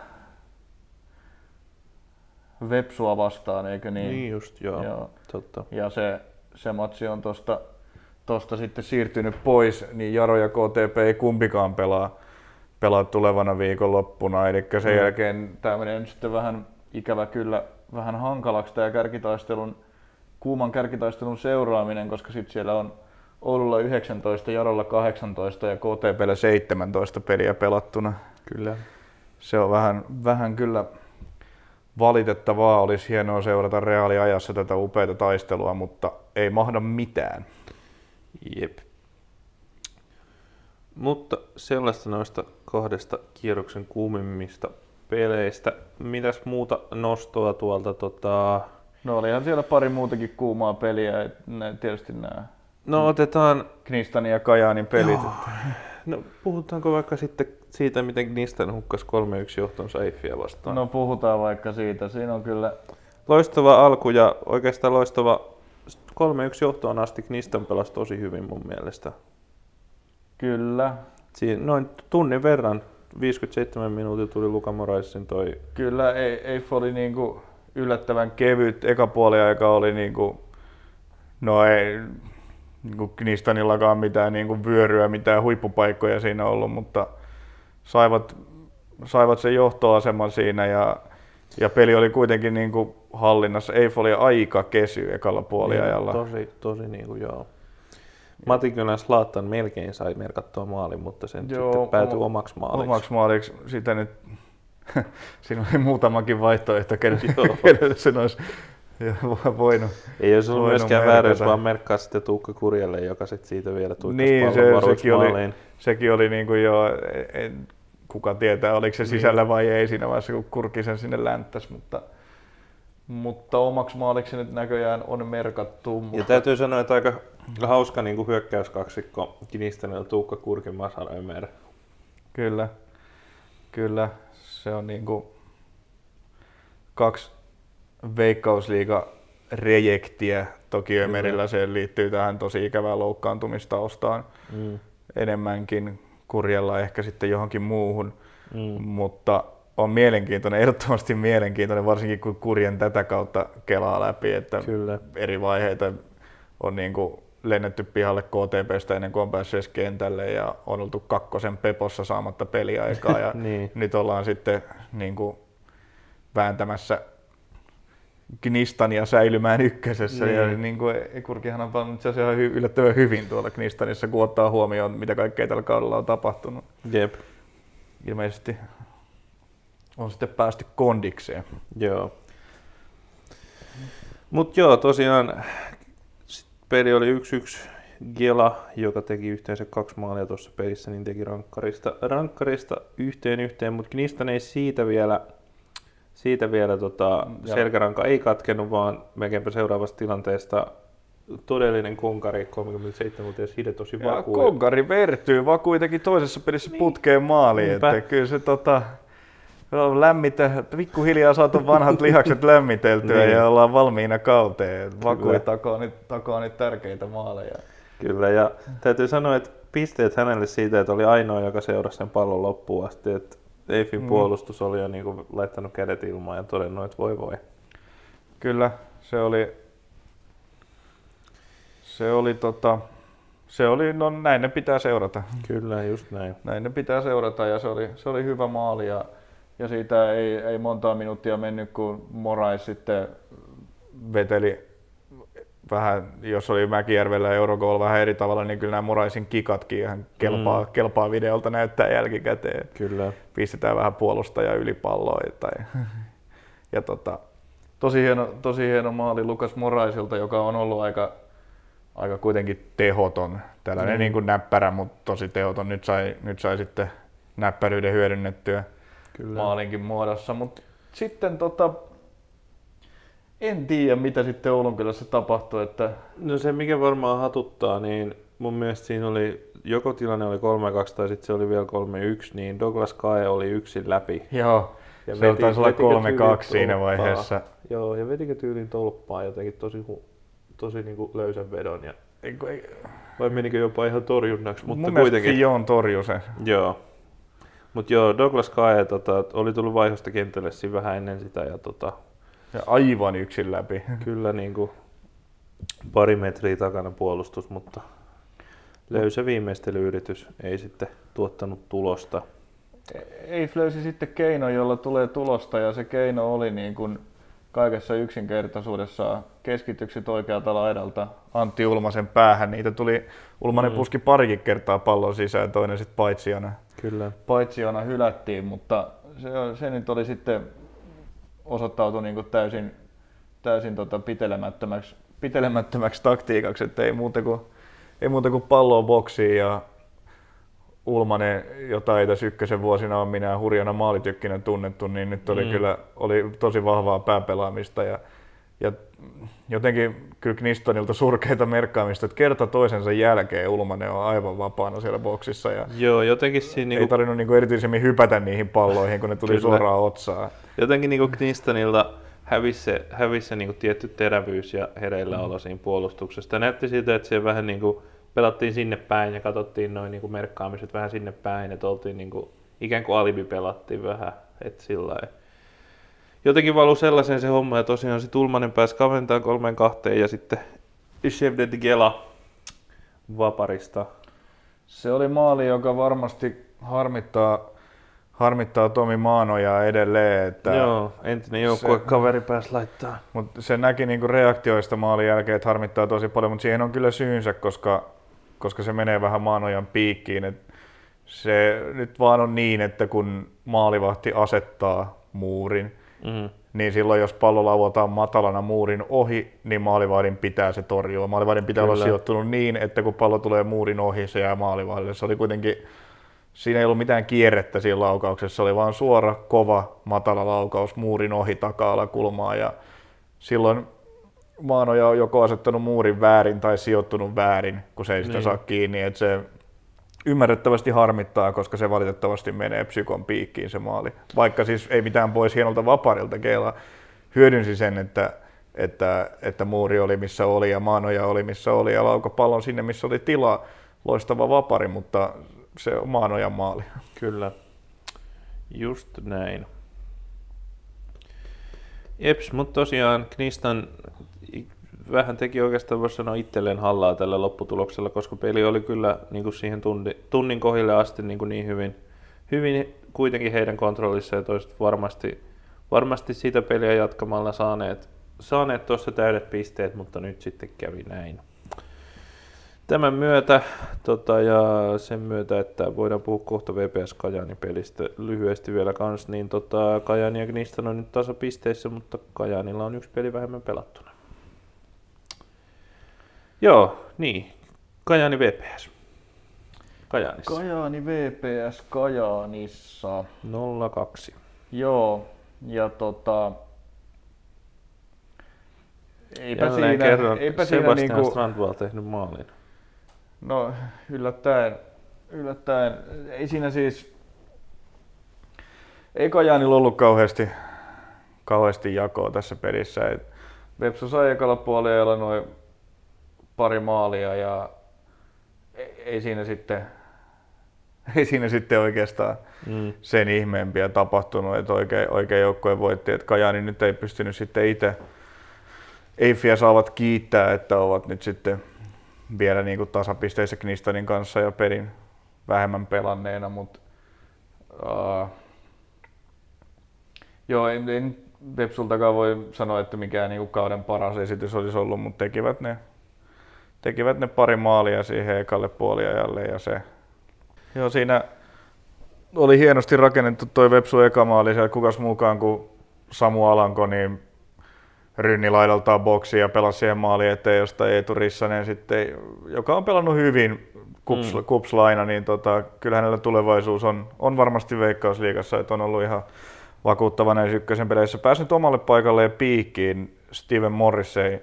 Vepsua vastaan, eikö niin? Niin just, joo. joo. Totta. Ja se, se matsi on tosta, tosta sitten siirtynyt pois, niin Jaro ja KTP ei kumpikaan pelaa, pelaa tulevana viikonloppuna. Eli sen mm. jälkeen tämä menee sitten vähän ikävä kyllä vähän hankalaksi tämä kärkitaistelun, kuuman kärkitaistelun seuraaminen, koska sitten siellä on Oululla 19, Jarolla 18 ja KTPllä 17 peliä pelattuna. Kyllä. Se on vähän, vähän kyllä valitettavaa. Olisi hienoa seurata reaaliajassa tätä upeata taistelua, mutta ei mahda mitään. Jep. Mutta sellaista noista kahdesta kierroksen kuumimmista peleistä. Mitäs muuta nostoa tuolta? Tota... No olihan siellä pari muutakin kuumaa peliä, tietysti nämä No otetaan... Knistanin ja Kajaanin pelit. Joo. No puhutaanko vaikka sitten siitä, miten Knistan hukkas 3-1 johton Saifia vastaan? No puhutaan vaikka siitä. Siinä on kyllä... Loistava alku ja oikeastaan loistava 3-1 johtoon asti Knistan pelasi tosi hyvin mun mielestä. Kyllä. Siinä noin tunnin verran, 57 minuuttia tuli Luka Moraisin toi... Kyllä, ei, ei oli niinku yllättävän kevyt. Eka puoli aika oli niinku, no ei, niin Knistanillakaan mitään niin kuin vyöryä, mitään huippupaikkoja siinä ollut, mutta saivat, saivat sen johtoaseman siinä ja, ja peli oli kuitenkin niin kuin hallinnassa. Eif oli aika kesy ekalla puoliajalla. Niin, tosi, tosi niin kuin joo. Matikylän Slaattan melkein sai merkattua maalin, mutta sen joo, sitten päätyi oma, omaksi maaliksi. Omaksi maaliksi. Sitä nyt, siinä oli muutamakin vaihtoehto, kenelle sen olisi ja voinut. Ei olisi ollut myöskään väärä, jos vaan merkkaa sitten Tuukka Kurjelle, joka sitten siitä vielä tuikkasi niin, se, sekin oli, sekin oli niin kuin jo, en, kuka tietää oliko se niin. sisällä vai ei siinä vaiheessa, kun Kurki sen sinne länttäsi, mutta, mutta omaksi maaliksi nyt näköjään on merkattu. Mutta... Ja täytyy sanoa, että aika hauska niin kuin hyökkäyskaksikko Kinistänen Tuukka Kurkin Masar Ömer. Kyllä, kyllä. Se on niin kuin kaksi veikkausliiga rejektiä. Toki Ömerillä se liittyy tähän tosi ikävään loukkaantumistaustaan mm. enemmänkin. Kurjella ehkä sitten johonkin muuhun, mm. mutta on mielenkiintoinen, ehdottomasti mielenkiintoinen, varsinkin kun kurjen tätä kautta kelaa läpi, että Kyllä. eri vaiheita on niin kuin lennetty pihalle KTPstä ennen kuin on päässyt edes kentälle ja on oltu kakkosen pepossa saamatta peliaikaa ja niin. nyt ollaan sitten niin kuin vääntämässä Knistania säilymään ykkösessä. Niin. Ja niin kuin Ekurkihan on pannut itse asiassa yllättävän hyvin tuolla Knistanissa, kun ottaa huomioon, mitä kaikkea tällä kaudella on tapahtunut. Jep. Ilmeisesti on sitten päästy kondikseen. Joo. Mutta joo, tosiaan peli oli 1-1 Gela, joka teki yhteensä kaksi maalia tuossa pelissä, niin teki rankkarista, rankkarista yhteen yhteen, mutta Knistan ei siitä vielä siitä vielä tota, selkäranka ei katkenut, vaan melkeinpä seuraavasta tilanteesta todellinen konkari, 37-vuotias Hide tosi vakuu. Konkari vertyy, vaan kuitenkin toisessa pelissä niin. putkeen maaliin. Että kyllä se tota, lämmitä, pikkuhiljaa saatu vanhat lihakset lämmiteltyä niin. ja ollaan valmiina kauteen. Vakui takaa nyt, takaa nyt tärkeitä maaleja. Kyllä, ja täytyy sanoa, että pisteet hänelle siitä, että oli ainoa, joka seurasi sen pallon loppuun asti. Että Eifin mm. puolustus oli jo niinku laittanut kädet ilmaan ja todennut, että voi voi. Kyllä, se oli, se oli tota, se oli, no näin ne pitää seurata. Kyllä, just näin. Näin ne pitää seurata ja se oli, se oli hyvä maali ja, ja siitä ei, ei montaa minuuttia mennyt, kun Morais sitten veteli vähän, jos oli Mäkijärvellä Eurogol vähän eri tavalla, niin kyllä nämä Moraisin kikatkin ihan kelpaa, mm. kelpaa videolta näyttää jälkikäteen. Kyllä. Pistetään vähän puolustaja yli palloa. Tai, ja tota, tosi, hieno, tosi hieno maali Lukas Moraisilta, joka on ollut aika, aika kuitenkin tehoton. Tällainen mm. niin kuin näppärä, mutta tosi tehoton. Nyt sai, nyt sai sitten näppäryyden hyödynnettyä Kyllä. maalinkin muodossa. Mutta sitten tota, en tiedä, mitä sitten Oulunkylässä tapahtui. Että... No se, mikä varmaan hatuttaa, niin mun mielestä siinä oli, joko tilanne oli 3-2 tai sitten se oli vielä 3-1, niin Douglas Kae oli yksin läpi. Joo, ja se veti, taisi olla 3-2 siinä vaiheessa. Joo, ja vetikö tyylin tolppaa jotenkin tosi, tosi niin kuin löysän vedon. Ja... Vai menikö jopa ihan torjunnaksi, mutta mun kuitenkin. Joon torju sen. Joo. Mutta joo, Douglas Kae tota, oli tullut vaihosta kentälle siinä vähän ennen sitä. Ja, tota, ja aivan yksin läpi. Kyllä niin kuin pari metriä takana puolustus, mutta löysä viimeistelyyritys ei sitten tuottanut tulosta. Ei löysi sitten keino, jolla tulee tulosta ja se keino oli niin kuin kaikessa yksinkertaisuudessa keskitykset oikealta laidalta Antti Ulmasen päähän. Niitä tuli, Ulmanen mm. puski parikin kertaa pallon sisään, toinen sitten paitsiona. Kyllä. Paitsiona hylättiin, mutta se, se nyt oli sitten osoittautui niin kuin täysin, täysin tota pitelemättömäksi, pitelemättömäksi taktiikaksi, että ei muuta kuin, ei muuta kuin palloa boksiin ja Ulmanen, jota ei tässä ykkösen vuosina ole minä hurjana maalitykkinä tunnettu, niin nyt oli mm. kyllä oli tosi vahvaa pääpelaamista ja, ja jotenkin kyllä Knistonilta surkeita merkkaamista, että kerta toisensa jälkeen Ulmanen on aivan vapaana siellä boksissa. Ja Joo, jotenkin siinä... Ei niinku... tarvinnut niinku erityisemmin hypätä niihin palloihin, kun ne tuli kyllä. suoraan otsaan. Jotenkin niinku Knistonilta hävisi se, hävisi se niinku tietty terävyys ja hereilläolo mm. siinä puolustuksesta. Näytti siltä, että se vähän niinku pelattiin sinne päin ja katsottiin noin niinku merkkaamiset vähän sinne päin, että oltiin niinku, ikään kuin alibi pelattiin vähän, että sillä jotenkin valu sellaisen se homma, ja tosiaan sitten Ulmanen pääsi kaventamaan kolmeen kahteen, ja sitten Chef de Gela vaparista. Se oli maali, joka varmasti harmittaa, harmittaa Tomi Maanoja edelleen. Että Joo, entinen joukkue kaveri pääsi laittaa. Mutta se näki niinku reaktioista maalin jälkeen, että harmittaa tosi paljon, mutta siihen on kyllä syynsä, koska, koska se menee vähän Maanojan piikkiin. Et se nyt vaan on niin, että kun maalivahti asettaa muurin, Mm. Niin silloin, jos pallo lauataan matalana muurin ohi, niin maalivahdin pitää se torjua. Maalivahdin pitää Kyllä. olla sijoittunut niin, että kun pallo tulee muurin ohi, se jää maalivahdille. Se oli kuitenkin, siinä ei ollut mitään kierrettä siinä laukauksessa, se oli vain suora, kova, matala laukaus muurin ohi taka-alakulmaa. Ja silloin Maanoja on joko asettanut muurin väärin tai sijoittunut väärin, kun se ei sitä niin. saa kiinni. Että se ymmärrettävästi harmittaa, koska se valitettavasti menee psykon piikkiin se maali. Vaikka siis ei mitään pois hienolta vaparilta, Keila hyödynsi sen, että, että, että muuri oli missä oli ja maanoja oli missä oli ja lauko pallon sinne missä oli tila. Loistava vapari, mutta se on maanojan maali. Kyllä, just näin. Eps, mutta tosiaan Knistan vähän teki oikeastaan voisi sanoa itselleen hallaa tällä lopputuloksella, koska peli oli kyllä niin kuin siihen tunti, tunnin kohille asti niin, kuin niin hyvin, hyvin kuitenkin heidän kontrollissa ja toiset varmasti, varmasti sitä peliä jatkamalla saaneet, saaneet tuossa täydet pisteet, mutta nyt sitten kävi näin. Tämän myötä tota, ja sen myötä, että voidaan puhua kohta VPS Kajani pelistä lyhyesti vielä kans, niin tota, Kajani ja Gnistan on nyt tasapisteissä, mutta Kajanilla on yksi peli vähemmän pelattuna. Joo, niin. Kajaani VPS. Kajaanissa. Kajaani VPS Kajaanissa. 02. Joo, ja tota... Eipä Jälleen siinä, kerran eipä Sebastian siinä niinku... Strandvall tehnyt maalin. No, yllättäen, yllättäen. Ei siinä siis... Ei Kajaanilla ollut kauheasti, kauheasti jakoa tässä pelissä. Vepsu sai ekalla puolella noin pari maalia ja ei siinä sitten, ei siinä sitten oikeastaan mm. sen ihmeempiä tapahtunut, että oikein, oikein joukkojen voitti, että Kajani nyt ei pystynyt sitten itse, Eifiä saavat kiittää, että ovat nyt sitten vielä niin kuin tasapisteissä Knistonin kanssa ja perin vähemmän pelanneena, mutta uh, joo, en, en Vepsultakaan voi sanoa, että mikään niin kauden paras esitys olisi ollut, mutta tekivät ne tekivät ne pari maalia siihen ekalle puoliajalle ja se... Joo, siinä oli hienosti rakennettu toi Vepsu eka maali, siellä kukas mukaan kuin Samu Alanko, niin rynni laidaltaan boksi ja pelasi siihen maaliin eteen, josta Eetu Rissanen sitten, joka on pelannut hyvin kups, mm. kupslaina, niin tota, kyllä hänellä tulevaisuus on, on varmasti Veikkausliigassa, että on ollut ihan vakuuttava näissä ykkösen peleissä. Päässyt omalle paikalle ja piikkiin Steven Morrissey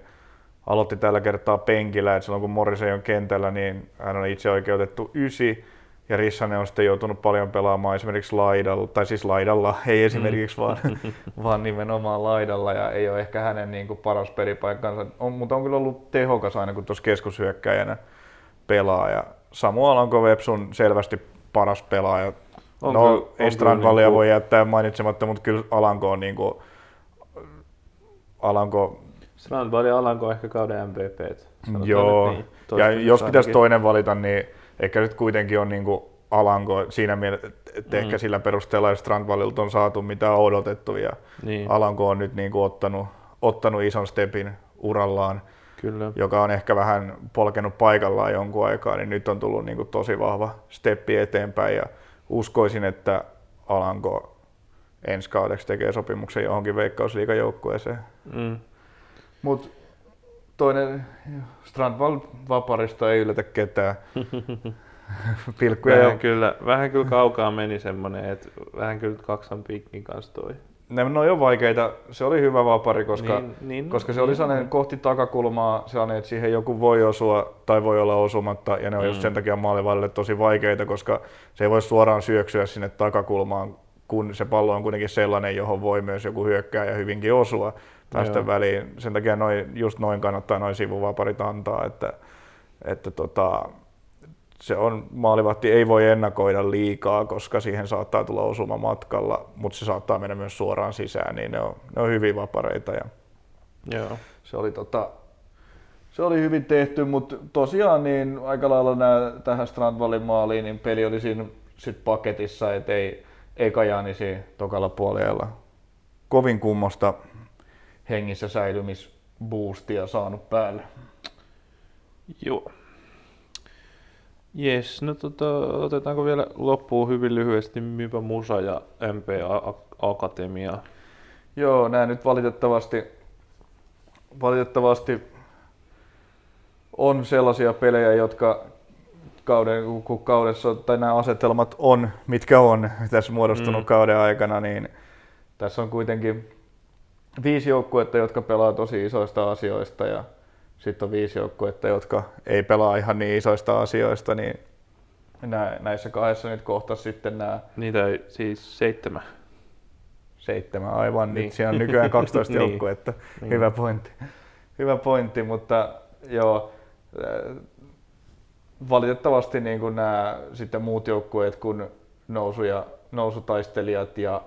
aloitti tällä kertaa penkillä, että silloin kun Morrissey on kentällä, niin hän on itse oikeutettu ysi, ja Rissanen on sitten joutunut paljon pelaamaan esimerkiksi laidalla, tai siis laidalla, ei esimerkiksi mm. vaan, vaan nimenomaan laidalla, ja ei ole ehkä hänen niin kuin paras pelipaikkansa, on, mutta on kyllä ollut tehokas aina, kun tuossa keskushyökkäjänä pelaa, ja Samu Alanko Websun selvästi paras pelaaja. On no, Strandvallia niin voi jättää mainitsematta, mutta kyllä Alanko on niin kuin, Alanko Strandvall ja Alanko ehkä kauden MVP. Joo, niin, ja jos pitäisi toinen valita, niin ehkä nyt kuitenkin on niin kuin Alanko siinä mielessä, että mm. ehkä sillä perusteella, että Strandvallilta on saatu mitä on odotettu ja niin. Alanko on nyt niin kuin ottanut, ottanut ison stepin urallaan, Kyllä. joka on ehkä vähän polkenut paikallaan jonkun aikaa, niin nyt on tullut niin kuin tosi vahva steppi eteenpäin ja uskoisin, että Alanko ensi kaudeksi tekee sopimuksen johonkin veikkausliikajoukkueeseen. Mm. Mutta toinen Strandval vaparista ei yllätä ketään. Pilkkuja vähän, jo. kyllä, vähän kyllä kaukaa meni semmoinen, että vähän kyllä Kaksan piikin kanssa toi. Ne, ne on jo vaikeita. Se oli hyvä vapari, koska, niin, niin, koska se niin, oli sellainen niin. kohti takakulmaa, sellainen, että siihen joku voi osua tai voi olla osumatta, ja ne on mm. just sen takia maalivalle tosi vaikeita, koska se ei voi suoraan syöksyä sinne takakulmaan, kun se pallo on kuitenkin sellainen, johon voi myös joku hyökkääjä hyvinkin osua päästä Joo. väliin. Sen takia noin, just noin kannattaa noin sivuvaparit antaa, että, että tota, se on, maalivahti ei voi ennakoida liikaa, koska siihen saattaa tulla osuma matkalla, mutta se saattaa mennä myös suoraan sisään, niin ne on, ne on hyvin vapareita. Ja Joo. Se oli tota, se oli hyvin tehty, mutta tosiaan niin aika lailla nää, tähän Strandvallin maaliin, niin peli oli siinä sit paketissa, et ei, ei Kajaanisi tokalla puolella kovin kummosta hengissä säilymisboostia saanut päälle. Joo. Jes, no tota, otetaanko vielä loppuun hyvin lyhyesti Mypä Musa ja MP Akatemia? Joo, nämä nyt valitettavasti, valitettavasti on sellaisia pelejä, jotka kauden, kun kaudessa, tai nämä asetelmat on, mitkä on tässä muodostunut mm. kauden aikana, niin tässä on kuitenkin viisi joukkuetta, jotka pelaa tosi isoista asioista ja sitten on viisi joukkuetta, jotka ei pelaa ihan niin isoista asioista, niin näissä kahdessa nyt kohta sitten nämä... Niitä ei siis seitsemän. Seitsemän, aivan. Niin. Nyt siellä on nykyään 12 niin. joukkuetta. Niin. Hyvä pointti. Hyvä pointti, mutta joo, äh, valitettavasti niin kuin nämä sitten muut joukkueet kuin nousu ja, nousutaistelijat ja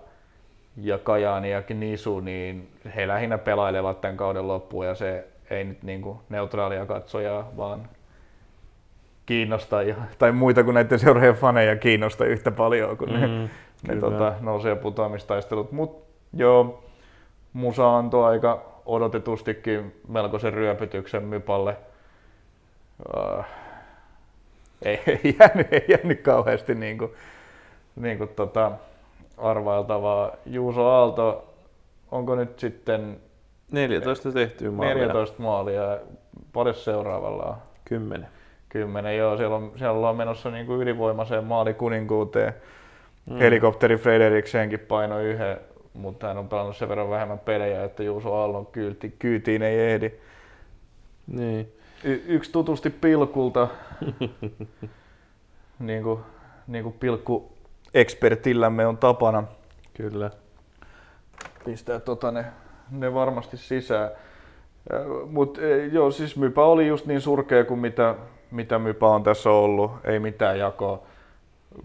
ja Kajaani ja Nisu, niin he lähinnä pelailevat tämän kauden loppuun ja se ei nyt niin kuin neutraalia katsojaa, vaan kiinnosta, tai muita kuin näiden seuraajien faneja kiinnosta yhtä paljon kuin mm, ne, ne tota, nousee- ja putoamistaistelut. Mutta joo, Musa antoi aika odotetustikin melkoisen ryöpytyksen Mypalle. Uh, ei, ei, jäänyt, ei jäänyt kauheasti niin kuin, niin kuin tota, arvailtavaa. Juuso Aalto, onko nyt sitten 14 tehtyä maalia. 14 maalia. Paljon seuraavalla on? 10. 10, joo. Siellä, on, siellä ollaan menossa niin kuin ylivoimaiseen maalikuninkuuteen. Mm. Helikopteri Frederiksenkin paino yhden, mutta hän on pelannut sen verran vähemmän pelejä, että Juuso Aallon kyyti, kyytiin ei ehdi. Niin. Y- yksi tutusti pilkulta, niin kuin, niin kuin pilkku ekspertillämme on tapana. Kyllä. Pistää tota ne, ne varmasti sisään. Mutta e, joo, siis Mypä oli just niin surkea kuin mitä, mitä Mypä on tässä ollut. Ei mitään jakoa.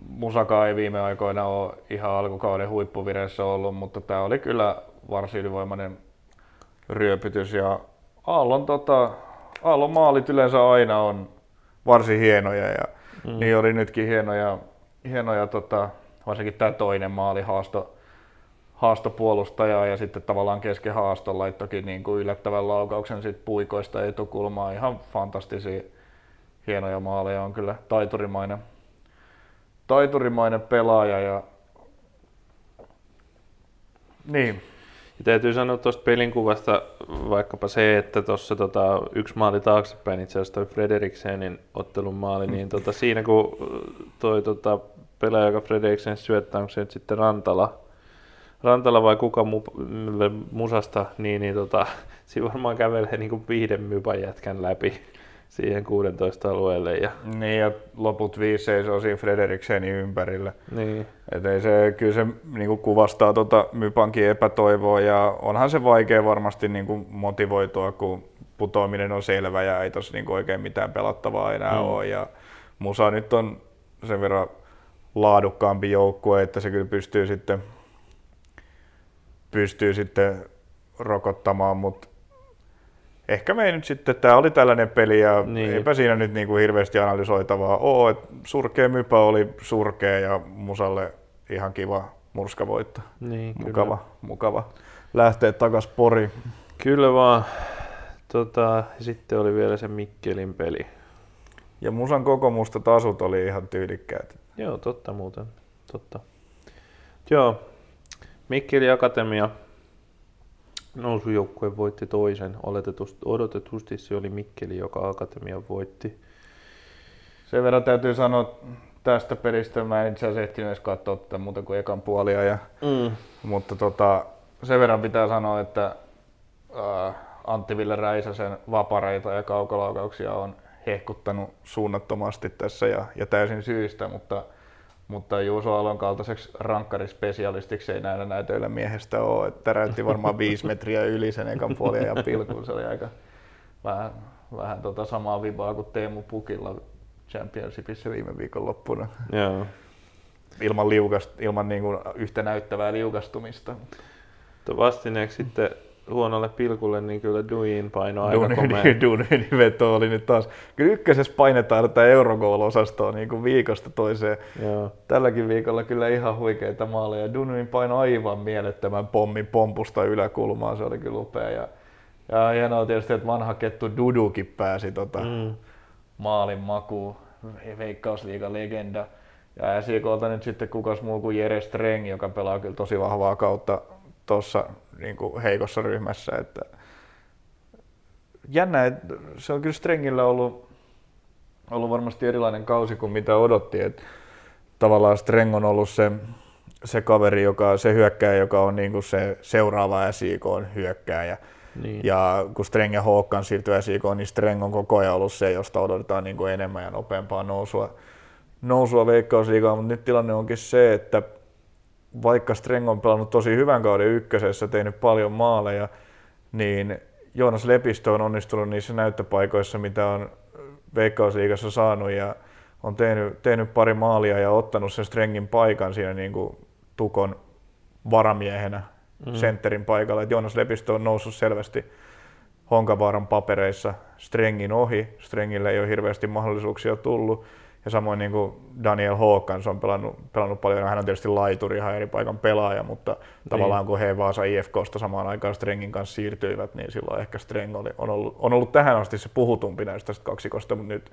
Musaka ei viime aikoina ole ihan alkukauden huippuvireessä ollut, mutta tämä oli kyllä varsin ylivoimainen ryöpytys. Ja Aallon, tota, Aallon maalit yleensä aina on varsin hienoja ja mm. niin oli nytkin hienoja, hienoja tota, varsinkin tämä toinen maali haasto, haastopuolustajaa ja sitten tavallaan kesken haaston laittokin niin kuin yllättävän laukauksen sit puikoista etukulmaa. Ihan fantastisia hienoja maaleja on kyllä taiturimainen, taiturimainen pelaaja ja niin. Ja täytyy sanoa tuosta pelinkuvasta vaikkapa se, että tuossa tota, yksi maali taaksepäin, itse asiassa toi Frederiksenin ottelun maali, niin tota, siinä kun toi tota, pelaaja, joka Fredriksen syöttää, onko se nyt sitten Rantala, Rantala vai kuka mu- musasta, niin, niin tota, siinä varmaan kävelee niin kuin viiden mypan jätkän läpi siihen 16 alueelle. Ja, Niin, ja loput viisi seisoo siinä Frederiksenin ympärillä. niin, Et ei se, kyllä se niin kuvastaa tota Mypankin epätoivoa ja onhan se vaikea varmasti niin kuin motivoitua, kun putoaminen on selvä ja ei tossa niin oikein mitään pelattavaa enää mm. ole. Ja Musa nyt on sen verran laadukkaampi joukkue, että se kyllä pystyy sitten, pystyy sitten rokottamaan, mutta ehkä me ei nyt sitten, tämä oli tällainen peli ja Niin. eipä siinä nyt niin kuin hirveästi analysoitavaa ole. että Surkea mypä oli surkea ja Musalle ihan kiva murskavoitto. niin Mukava, mukava lähteä takas Poriin. Kyllä, kyllä vaan. Tota, sitten oli vielä se Mikkelin peli. Ja Musan koko mustat asut oli ihan tyylikkäät. Joo, totta muuten. Totta. Joo, Mikkeli Akatemia nousujoukkue voitti toisen. Oletetusti, odotetusti se oli Mikkeli, joka Akatemia voitti. Sen verran täytyy sanoa tästä pelistä, mä en itse asiassa ehtinyt edes katsoa tätä muuta kuin ekan puolia. Ja, Mm. mutta tota, sen verran pitää sanoa, että äh, Antti Ville Räisäsen vapareita ja kaukolaukauksia on hehkuttanut suunnattomasti tässä ja, ja täysin syystä, mutta, mutta Juuso Alon kaltaiseksi rankkarispesialistiksi ei näillä näytöillä miehestä ole. Että täräytti varmaan viisi metriä yli sen ekan puolia ja pilkuun. Se oli aika vähän, vähän tota samaa vibaa kuin Teemu Pukilla Championshipissa viime viikonloppuna. Joo. Ilman, liukast, ilman niin kuin yhtä näyttävää liukastumista. Vastineeksi sitten huonolle pilkulle, niin kyllä Duin paino aika komea. Dunin, Dunin veto oli nyt taas. Kyllä ykkösessä painetaan tätä Eurogoal-osastoa niin kuin viikosta toiseen. Joo. Tälläkin viikolla kyllä ihan huikeita maaleja. Dunin paino aivan mielettömän pommin pompusta yläkulmaan, se oli kyllä upea. Ja, ja hienoa tietysti, että vanha kettu Dudukin pääsi tota, Mm. maalin makuun, Veikkausliigan legenda. Ja SJKlta nyt sitten kukas muu kuin Jere Streng, joka pelaa kyllä tosi vahvaa kautta tuossa niin heikossa ryhmässä. Että jännä, että se on kyllä Strengillä ollut, ollut varmasti erilainen kausi kuin mitä odotti. Että tavallaan Streng on ollut se, se kaveri, joka, se hyökkääjä, joka on niin kuin se seuraava SJK hyökkääjä. Niin. Ja kun Streng ja Håkan siirtyi SIK, niin Streng on koko ajan ollut se, josta odotetaan niin kuin enemmän ja nopeampaa nousua, nousua veikkausliigaan, mutta nyt tilanne onkin se, että vaikka Streng on pelannut tosi hyvän kauden ykkösessä, tehnyt paljon maaleja, niin Joonas Lepistö on onnistunut niissä näyttöpaikoissa, mitä on veikkausliigassa saanut ja on tehnyt, tehnyt pari maalia ja ottanut sen Strengin paikan siinä niin kuin Tukon varamiehenä Mm. sentterin paikalla. Et Joonas Lepistö on noussut selvästi Honkavaaran papereissa Strengin ohi. Strengille ei ole hirveästi mahdollisuuksia tullut. Ja samoin niin kuin Daniel Håkans on pelannut, pelannut paljon. Hän on tietysti laituri, ihan eri paikan pelaaja, mutta niin. tavallaan kun he Vaasa IFKsta samaan aikaan Strengin kanssa siirtyivät, niin silloin ehkä Streng oli, on, ollut, on ollut tähän asti se puhutumpi näistä kaksikosta, mutta nyt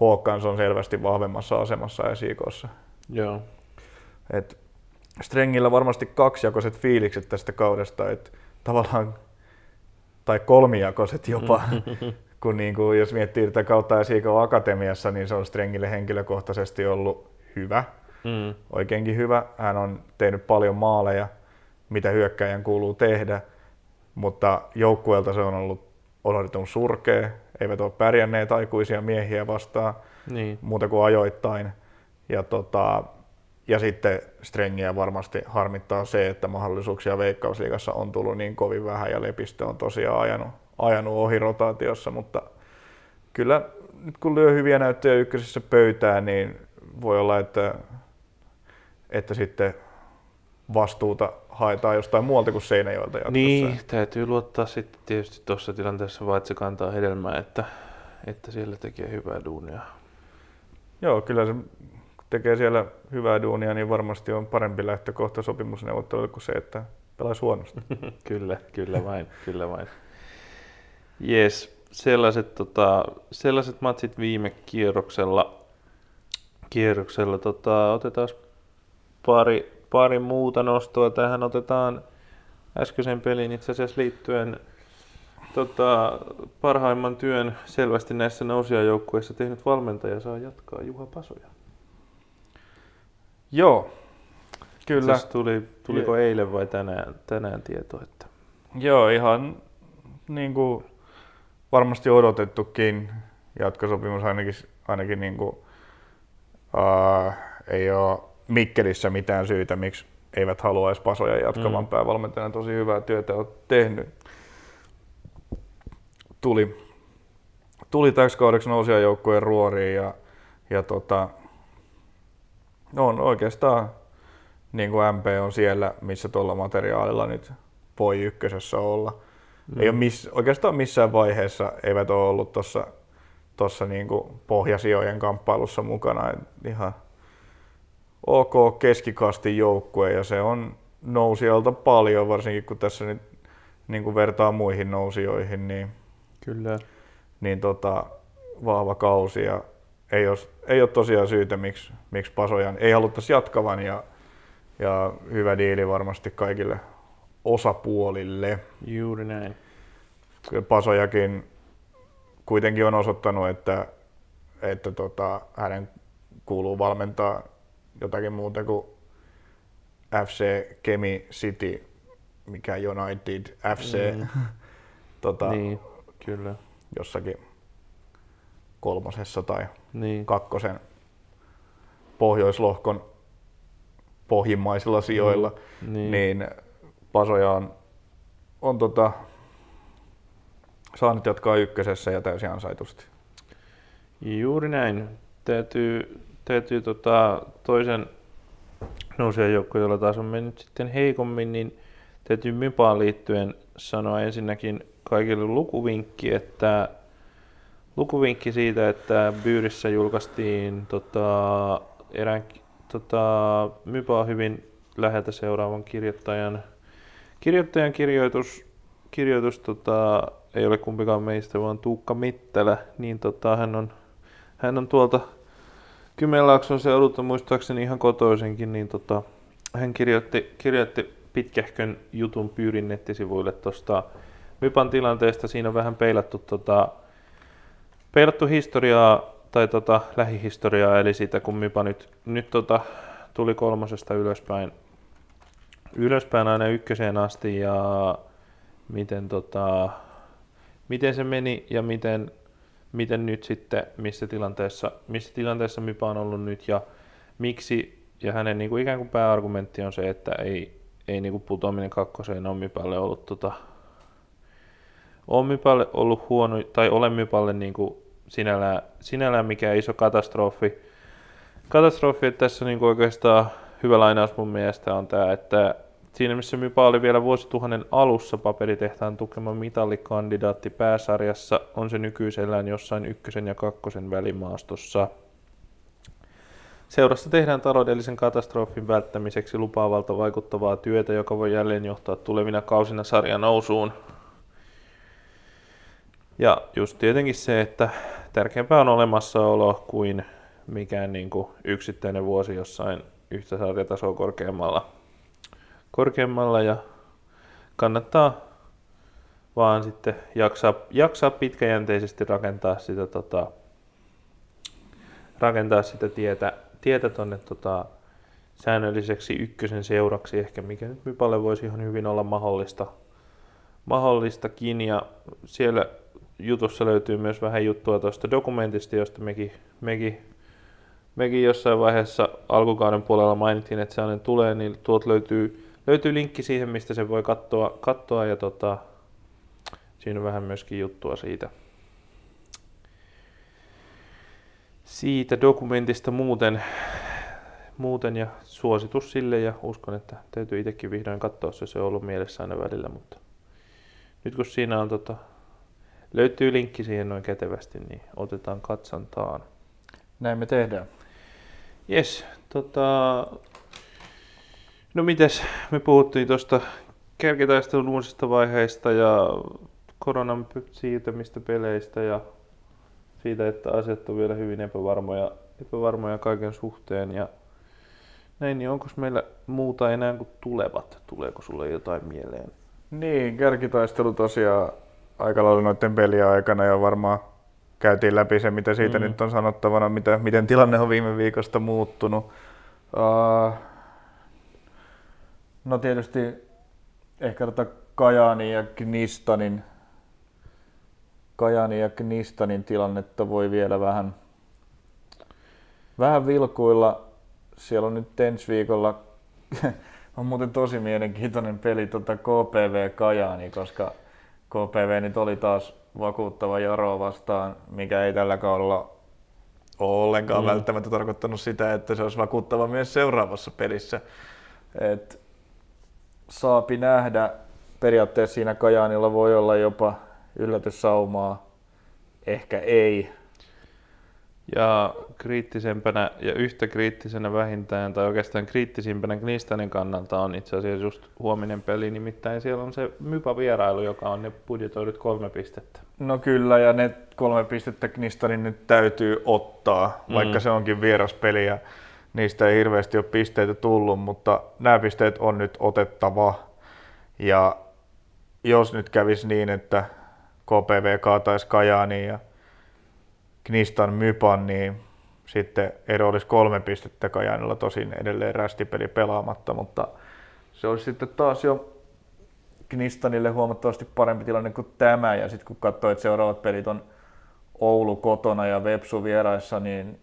Håkans on selvästi vahvemmassa asemassa SIKssa. Joo. Et Strengillä varmasti kaksijakoiset fiilikset tästä kaudesta, että tavallaan, tai kolmijakoiset jopa, kun niin kuin, jos miettii tätä kautta SIK Akatemiassa, niin se on Strengille henkilökohtaisesti ollut hyvä, Mm. oikeinkin hyvä. Hän on tehnyt paljon maaleja, mitä hyökkäjän kuuluu tehdä, mutta joukkueelta se on ollut odotetun surkea, eivät ole pärjänneet aikuisia miehiä vastaan Niin. muuta kuin ajoittain. Ja, tota, ja sitten Strengiä varmasti harmittaa se, että mahdollisuuksia Veikkausliigassa on tullut niin kovin vähän ja Lepistö on tosiaan ajanut, ajanut ohi rotaatiossa, mutta kyllä nyt kun lyö hyviä näyttöjä ykkösessä pöytään, niin voi olla, että, että sitten vastuuta haetaan jostain muualta kuin Seinäjoelta jatkossa. Niin, täytyy luottaa sitten tietysti tuossa tilanteessa vaan, että se kantaa hedelmää, että, että siellä tekee hyvää duunia. Joo, kyllä se kun tekee siellä hyvää duunia, niin varmasti on parempi lähtökohta sopimusneuvotteluille kuin se, että pelaisi huonosti. kyllä, kyllä vain, kyllä vain. Jes, sellaiset, tota, sellaiset matsit viime kierroksella. kierroksella tota, otetaan pari, pari muuta nostoa. Tähän otetaan äskeisen pelin itse asiassa liittyen tota, parhaimman työn selvästi näissä nousijajoukkueissa tehnyt valmentaja saa jatkaa Juha Pasoja. Joo, kyllä. Siis tuli tuliko eilen vai tänään, tänään tieto? Että... Joo, ihan niin kuin varmasti odotettukin jatkosopimus ainakin, ainakin niin kuin, uh, ei ole Mikkelissä mitään syytä, miksi eivät haluaisi Pasoja jatkavan mm. päävalmentajana. Tosi hyvää työtä on tehnyt. Tuli, tuli täksi kaudeksi joukkueen ruoriin ja, ja tota, on oikeastaan niin kuin MP on siellä, missä tuolla materiaalilla nyt voi ykkösessä olla. Mm. Ei ole miss, oikeastaan missään vaiheessa eivät ole ollut tuossa tossa niin pohjasijojen kamppailussa mukana. Et ihan ok keskikastin joukkue ja se on nousijalta paljon, varsinkin kun tässä nyt niin kuin vertaa muihin nousijoihin, niin, Kyllä. niin tota, vahva kausi ja ei ole, ei ole tosiaan syytä, miksi, miksi Pasojan ei haluttaisi jatkavan ja, ja hyvä diili varmasti kaikille osapuolille. Juuri näin. Pasojakin kuitenkin on osoittanut, että, että tota, hänen kuuluu valmentaa jotakin muuta kuin FC Kemi City, mikä United FC, mm. tota, niin, kyllä. jossakin kolmosessa tai niin. kakkosen pohjoislohkon pohjimmaisilla sijoilla, mm. niin. niin Pasoja on, on tota, saanut jatkaa ykkösessä ja täysin ansaitusti. Juuri näin. Täytyy, täytyy tota, toisen nousijan joukko, jolla taas on mennyt sitten heikommin, niin täytyy Mypaan liittyen sanoa ensinnäkin kaikille lukuvinkki, että lukuvinkki siitä, että Byyrissä julkaistiin tota, erään tota, Mypaa hyvin läheltä seuraavan kirjoittajan, kirjoittajan kirjoitus, kirjoitus tota, ei ole kumpikaan meistä, vaan Tuukka Mittelä, niin tota, hän, on, hän on tuolta Kymenlaakson seudulta muistaakseni ihan kotoisenkin, niin tota, hän kirjoitti, kirjoitti pitkähkön jutun Pyyrin nettisivuille tuosta Mypan tilanteesta. Siinä on vähän peilattu, tota, peilattu historiaa tai tota, lähihistoriaa, eli sitä kun Mypa nyt, nyt tota, tuli kolmosesta ylöspäin, ylöspäin aina ykköseen asti ja miten, tota, miten se meni ja miten, miten nyt sitten, missä tilanteessa, missä tilanteessa Mypa on ollut nyt ja miksi, ja hänen niin kuin ikään kuin pääargumentti on se, että ei, ei niin kuin putoaminen kakkoseen ole Mypalle ollut tota, on Mypalle ollut huono, tai ole Mypalle niin kuin sinällään, sinällään mikään iso katastrofi. Katastrofi, että tässä niin kuin oikeastaan hyvä lainaus mun mielestä on tämä, että Siinä missä Mypa oli vielä vuosituhannen alussa paperitehtaan tukema mitallikandidaatti pääsarjassa, on se nykyisellään jossain ykkösen ja kakkosen välimaastossa. Seurassa tehdään taloudellisen katastrofin välttämiseksi lupaavalta vaikuttavaa työtä, joka voi jälleen johtaa tulevina kausina sarjan nousuun. Ja just tietenkin se, että tärkeämpää on olemassaolo kuin mikään niin kuin yksittäinen vuosi jossain yhtä sarjatasoa korkeammalla korkeammalla ja kannattaa vaan sitten jaksaa, jaksaa pitkäjänteisesti rakentaa sitä, tota, rakentaa sitä tietä, tietä tonne tota, säännölliseksi ykkösen seuraksi ehkä, mikä nyt Mypalle voisi ihan hyvin olla mahdollista, mahdollistakin. Ja siellä jutussa löytyy myös vähän juttua tuosta dokumentista, josta mekin, mekin, mekin jossain vaiheessa alkukauden puolella mainittiin, että sellainen tulee, niin tuot löytyy löytyy linkki siihen, mistä se voi katsoa, katsoa ja tota, siinä on vähän myöskin juttua siitä, siitä dokumentista muuten, muuten ja suositus sille ja uskon, että täytyy itsekin vihdoin katsoa se, se on ollut mielessä aina välillä, mutta nyt kun siinä on tota, löytyy linkki siihen noin kätevästi, niin otetaan katsantaan. Näin me tehdään. Yes, tota, No mites, me puhuttiin tuosta kärkitaistelun uusista vaiheista ja koronan siirtämistä peleistä ja siitä, että asiat on vielä hyvin epävarmoja, epävarmoja kaiken suhteen ja näin, niin onko meillä muuta enää kuin tulevat? Tuleeko sulle jotain mieleen? Niin, kärkitaistelu tosiaan aika lailla noiden pelien aikana ja varmaan käytiin läpi se, mitä siitä mm. nyt on sanottavana, mitä, miten tilanne on viime viikosta muuttunut. Uh, No tietysti ehkä tota Kajaanin ja Knistanin, Kajaanin ja Knistanin tilannetta voi vielä vähän, vähän vilkuilla. Siellä on nyt ensi viikolla on muuten tosi mielenkiintoinen peli tota KPV Kajaani, koska KPV nyt oli taas vakuuttava Jaro vastaan, mikä ei tällä kaudella ole ollenkaan mm. välttämättä tarkoittanut sitä, että se olisi vakuuttava myös seuraavassa pelissä. Et saapi nähdä, periaatteessa siinä Kajaanilla voi olla jopa yllätyssaumaa, ehkä ei. Ja kriittisempänä ja yhtä kriittisenä vähintään, tai oikeastaan kriittisimpänä Knistanin kannalta on itse asiassa just huominen peli, nimittäin siellä on se Mypa vierailu, joka on ne budjetoidut kolme pistettä. No kyllä, ja ne kolme pistettä Knistanin nyt täytyy ottaa, vaikka mm. se onkin vieraspeli ja niistä ei hirveästi ole pisteitä tullut, mutta nämä pisteet on nyt otettava. Ja jos nyt kävisi niin, että KPV kaataisi Kajaani ja Knistan Mypan, niin sitten ero olisi kolme pistettä Kajaanilla, tosin edelleen rästipeli pelaamatta, mutta se olisi sitten taas jo Knistanille huomattavasti parempi tilanne kuin tämä, ja sitten kun katsoo, että seuraavat pelit on Oulu kotona ja Vepsu vieraissa, niin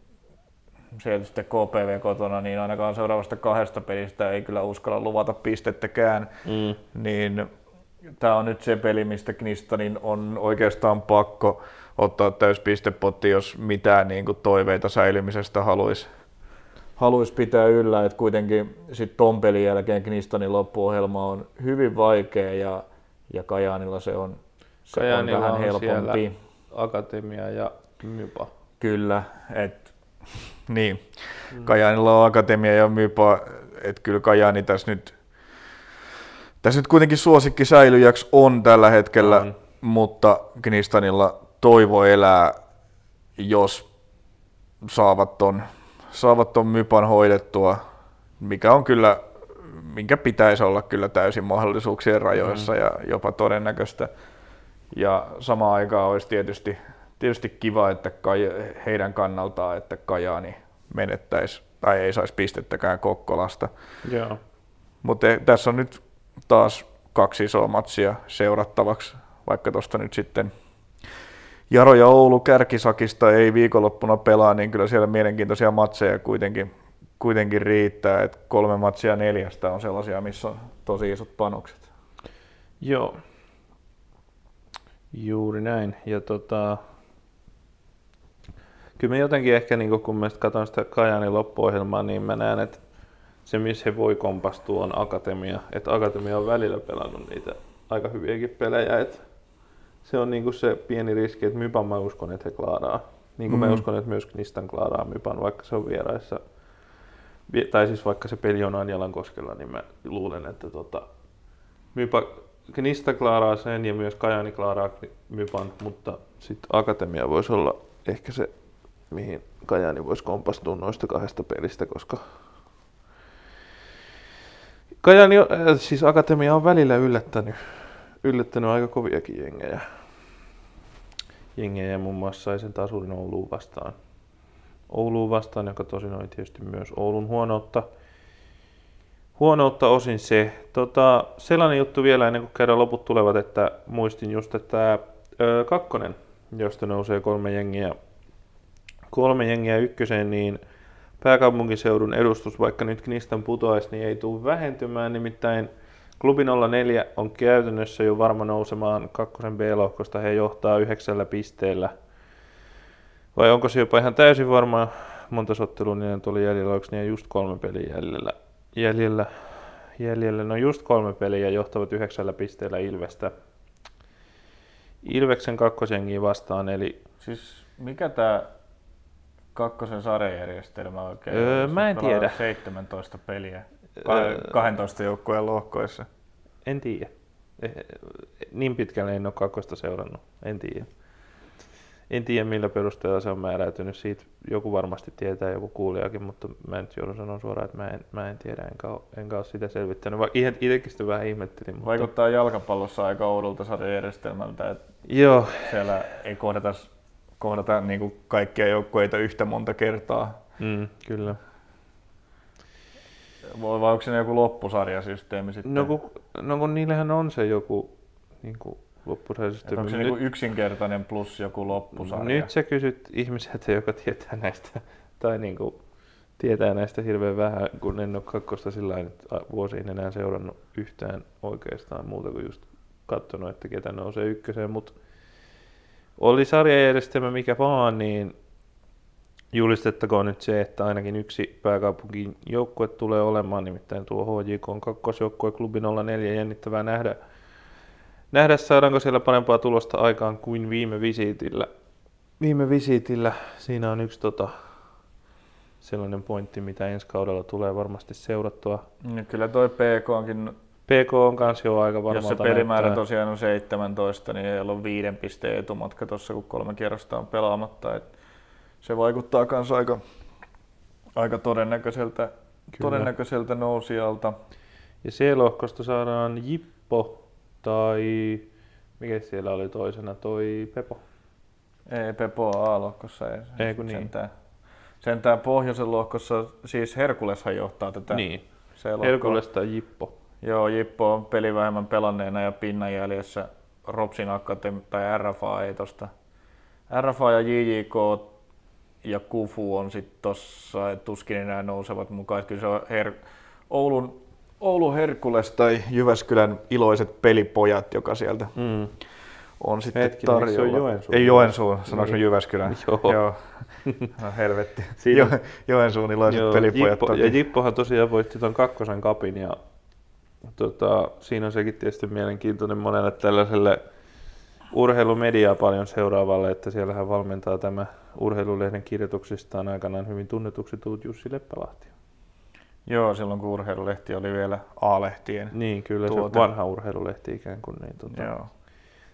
sieltä sitten KPV kotona, niin ainakaan seuraavasta kahdesta pelistä ei kyllä uskalla luvata pistettäkään, mm. niin tämä on nyt se peli, mistä Knistanin on oikeastaan pakko ottaa täys pistepotti, jos mitään niin kuin toiveita säilymisestä haluaisi haluais pitää yllä, että kuitenkin sitten ton pelin jälkeen Knistanin loppuohjelma on hyvin vaikea ja, ja Kajaanilla se on, se Kajaanilla on vähän on helpompi. Akatemia ja Mypa. Kyllä, että niin. Mm. Kajaanilla on Akatemia ja Mypa, että kyllä Kajaani tässä nyt, tässä nyt kuitenkin suosikki säilyjäksi on tällä hetkellä, on. mutta Knistanilla toivo elää, jos saavat ton, saavat ton Mypan hoidettua, mikä on kyllä, minkä pitäisi olla kyllä täysin mahdollisuuksien rajoissa mm. ja jopa todennäköistä. Ja samaan aikaan olisi tietysti tietysti kiva, että heidän kannaltaan, että Kajaani menettäisi tai ei saisi pistettäkään Kokkolasta. Joo. Mutta tässä on nyt taas kaksi isoa matsia seurattavaksi, vaikka tuosta nyt sitten Jaro ja Oulu kärkisakista ei viikonloppuna pelaa, niin kyllä siellä mielenkiintoisia matseja kuitenkin, kuitenkin riittää, että kolme matsia neljästä on sellaisia, missä on tosi isot panokset. Joo, juuri näin. Ja tota, kyllä mä jotenkin ehkä, niin kun mä katson sitä Kajanin loppuohjelmaa, niin mä näen, että se, missä he voi kompastua, on Akatemia. Että Akatemia on välillä pelannut niitä aika hyviäkin pelejä. Että se on niin se pieni riski, että Mypan mä uskon, että he klaaraa. Niin kuin mm. mä uskon, että myös Knistan klaaraa Mypan, vaikka se on vieraissa. Tai siis vaikka se peli on Anjalan koskella, niin mä luulen, että tota, Mypa, Knista klaaraa sen ja myös Kajani klaaraa Mypan, mutta sitten Akatemia voisi olla ehkä se mihin Kajani voisi kompastua noista kahdesta pelistä, koska Kajani, äh, siis Akatemia on välillä yllättänyt, yllättänyt aika koviakin jengejä. Jengejä muun muassa sai sen tasurin Ouluun vastaan. Ouluun vastaan, joka tosin oli tietysti myös Oulun huonoutta. Huonoutta osin se. Tota, sellainen juttu vielä ennen kuin käydään loput tulevat, että muistin just, että tämä kakkonen, josta nousee kolme jengiä kolme jengiä ykköseen, niin pääkaupunkiseudun edustus, vaikka nyt Knistan putoaisi, niin ei tule vähentymään. Nimittäin klubi 04 on käytännössä jo varma nousemaan kakkosen B-lohkosta. He johtaa yhdeksällä pisteellä. Vai onko se jopa ihan täysin varma? Monta sottelua niin tuli jäljellä, onko niin just kolme peliä jäljellä? Jäljellä, jäljellä. No just kolme peliä johtavat yhdeksällä pisteellä Ilvestä. Ilveksen kakkosjengiä vastaan, eli... Siis mikä tämä kakkosen sarjajärjestelmä oikein? Öö, mä en tiedä. 17 peliä 12 öö, joukkueen lohkoissa. En tiedä. Eh, niin pitkälle en ole kakkosta seurannut. En tiedä. En tiedä millä perusteella se on määräytynyt. Siitä joku varmasti tietää, joku kuulijakin, mutta mä nyt joudun sanoa suoraan, että mä en, mä en tiedä, enkä ole, enkä ole sitä selvittänyt. Vaikka itsekin sitä vähän ihmettelin. Mutta... Vaikuttaa jalkapallossa aika oudolta sarjajärjestelmältä, että Joo. siellä ei kohdata kohdata niin kuin kaikkia joukkueita yhtä monta kertaa. Mm, kyllä. Vai vai onko siinä joku loppusarjasysteemi sitten? No kun, no kun niillähän on se joku niin kuin Et loppusarjasysteemi. onko se Nyt- niinku yksinkertainen plus joku loppusarja? Nyt sä kysyt ihmiseltä, joka tietää näistä, tai niin kuin, tietää näistä hirveän vähän, kun en ole kakkosta sillä nyt vuosiin enää seurannut yhtään oikeastaan muuta kuin just katsonut, että ketä nousee ykköseen, mutta oli sarjajärjestelmä mikä vaan, niin julistettakoon nyt se, että ainakin yksi pääkaupunkin joukkue tulee olemaan, nimittäin tuo HJK on kakkosjoukkue klubi 04 jännittävää nähdä, nähdä saadaanko siellä parempaa tulosta aikaan kuin viime visiitillä. Viime visiitillä siinä on yksi tota, sellainen pointti, mitä ensi kaudella tulee varmasti seurattua. Niin kyllä toi PK onkin, PK on kanssa jo aika jos varmalta se pelimäärä näyttää. tosiaan on 17, niin ei ole viiden pisteen etumatka tuossa, kun kolme kierrosta on pelaamatta. Et se vaikuttaa myös aika, aika todennäköiseltä, Kyllä. todennäköiseltä nousijalta. Ja C-lohkosta saadaan Jippo tai mikä siellä oli toisena, toi Pepo. Ei Pepo A-lohkossa. Ei, Ei kun niin. Sentään, sentään pohjoisen lohkossa, siis Herkuleshan johtaa tätä Niin. Herkules tai Jippo. Joo, Jippo on peli vähemmän pelanneena ja pinnan jäljessä. Ropsin Akatem tai RFA ei tosta. RFA ja JJK ja Kufu on sitten tossa, et tuskin enää nousevat mukaan. Et Kyllä se on Her- Oulun, Oulun Herkules tai Jyväskylän iloiset pelipojat, joka sieltä Mm. on sitten Hetkinen, eikö se tarjolla. ole Joensuu? Ei Joensuu, sanoinko Niin. Jyväskylän? Joo. Joo. No, helvetti. Siinä- Jo, Joensuun ilaiset Joo, pelipojat Jippo, toki. ja Jippohan tosiaan voitti ton kakkosen kapin ja tota, siinä on sekin tietysti mielenkiintoinen monelle tällaiselle urheilumediaa paljon seuraavalle, että siellähän valmentaa tämä urheilulehden kirjoituksistaan aikanaan hyvin tunnetuksi tullut Jussi Leppälahti. Joo, silloin kun urheilulehti oli vielä A-lehtien. Niin, kyllä se Tuote. vanha urheilulehti ikään kuin. Niin, tota, Joo.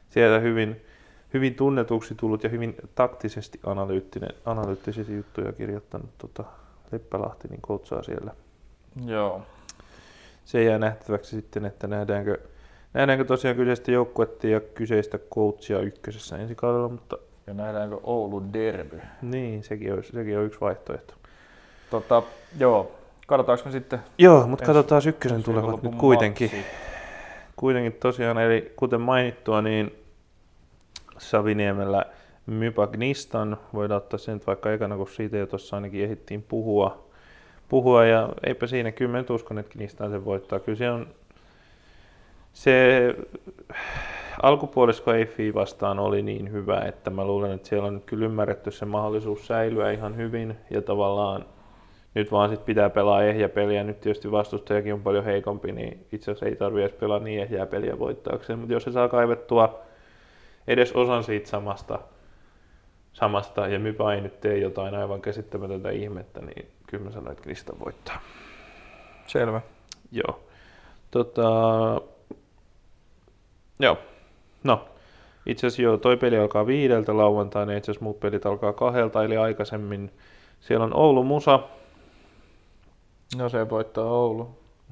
sieltä hyvin, hyvin tunnetuksi tullut ja hyvin taktisesti analyyttinen, analyyttisiä juttuja kirjoittanut tota, Leppälahti, niin koutsaa siellä. Joo. Se jää nähtäväksi sitten, että nähdäänkö, nähdäänkö tosiaan kyseistä joukkuetta ja kyseistä coachia ykkösessä ensi kaudella, mutta Ja nähdäänkö Oulu derby? niin, sekin on, sekin on yksi vaihtoehto. Tota, joo, katsotaanko me sitten Joo, mutta katsotaan ykkösen tulevat nyt kuitenkin. matsit. Kuitenkin tosiaan, eli kuten mainittua, niin Saviniemellä Mypagnistan, voidaan ottaa sen vaikka ekana, kun siitä jo tuossa ainakin ehdittiin puhua. Puhua ja eipä siinä, kyllä mä nyt uskon, että Knistan sen voittaa. Kyllä se on, se alkupuolisko Eiffiä vastaan oli niin hyvä, että mä luulen, että siellä on nyt kyllä ymmärretty se mahdollisuus säilyä ihan hyvin ja tavallaan nyt vaan sit pitää pelaa ehjä peliä. Nyt tietysti vastustajakin on paljon heikompi, niin itse asiassa ei tarvitse edes pelaa niin ehjää peliä voittaakseen. Mutta jos se saa kaivettua edes osan siitä samasta, samasta ja Mypa ei nyt tee jotain aivan käsittämätöntä ihmettä, niin kyllä mä sanoin, että Krista voittaa. Selvä. Joo. Tota, joo. No, itse asiassa joo, toi peli alkaa viideltä lauantaina, itse asiassa muut pelit alkaa kahdelta, eli aikaisemmin. Siellä on Oulu Musa, No se voittaa Oulu.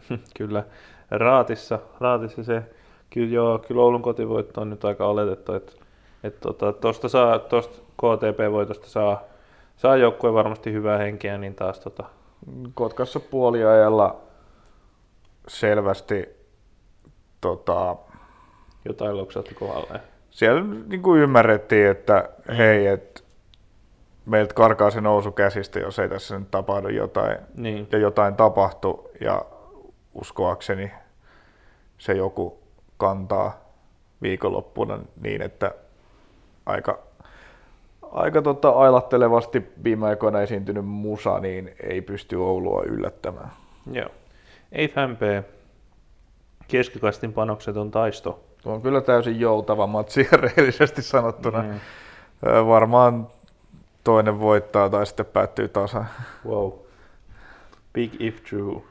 kyllä Raatissa, Raatissa se, kyllä joo, kyllä Oulun kotivoitto on nyt aika oletettu, että että tota, tosta saa, tosta KTP-voitosta saa, saa joukkue varmasti hyvää henkeä, niin taas tota, Kotkassa puoliajalla selvästi tota, jotain loksahti kohdalle. siellä niin kuin ymmärrettiin, että hei, et meiltä karkaa se nousu käsistä, jos ei tässä nyt tapahdu jotain. Niin, Ja jotain tapahtui ja uskoakseni se joku kantaa viikonloppuna niin, että aika, aika tota ailattelevasti viime aikoina esiintynyt musa, niin ei pysty Oulua yllättämään. joo. Ei MP, keskikastin panokseton taisto. Tuo on kyllä täysin joutava matsi rehellisesti sanottuna. Mm. Varmaan toinen voittaa tai sitten päättyy tasa. Wow. Big if true.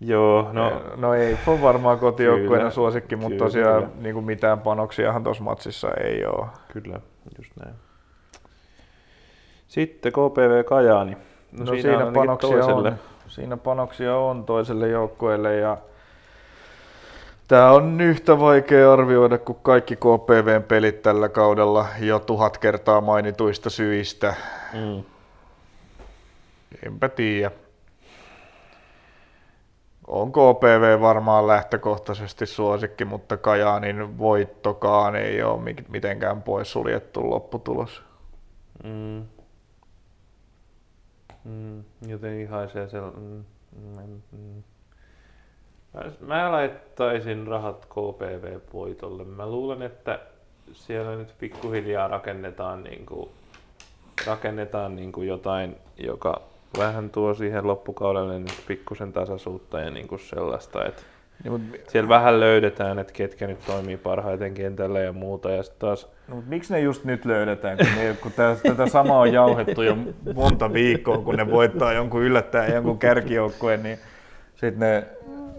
Joo, no No, ei ole varmaan kotijoukkueena Kyllä, suosikki, mutta kyllä. tosiaan niin kuin mitään panoksiahan tuossa matsissa ei ole. kyllä, just näin. Sitten KPV Kajaani. No, no siinä, ainakin panoksia toiselle. on, siinä panoksia on toiselle joukkueelle ja Tämä on yhtä vaikea arvioida kuin kaikki KPVn pelit tällä kaudella jo tuhat kertaa mainituista syistä. Mm. Enpä tiedä. On KPV varmaan lähtökohtaisesti suosikki, mutta Kajaanin voittokaan ei ole mitenkään pois suljettu lopputulos. Mm. Mm, joten haisee se... Mm, mm, mm. Mä laittaisin rahat KPV-voitolle. Mä luulen, että siellä nyt pikkuhiljaa rakennetaan, niin kuin, rakennetaan niin kuin jotain, joka vähän tuo siihen loppukaudelle nyt pikkusen tasaisuutta ja niin kuin sellaista, että niin, mutta... Siellä vähän löydetään, että ketkä nyt toimii parhaiten kentällä ja muuta. Ja taas... no, mutta miksi ne just nyt löydetään, kun, ne, kun tätä, tätä samaa on jauhettu jo monta viikkoa, kun ne voittaa jonkun yllättää jonkun kärkijoukkueen, niin sitten ne,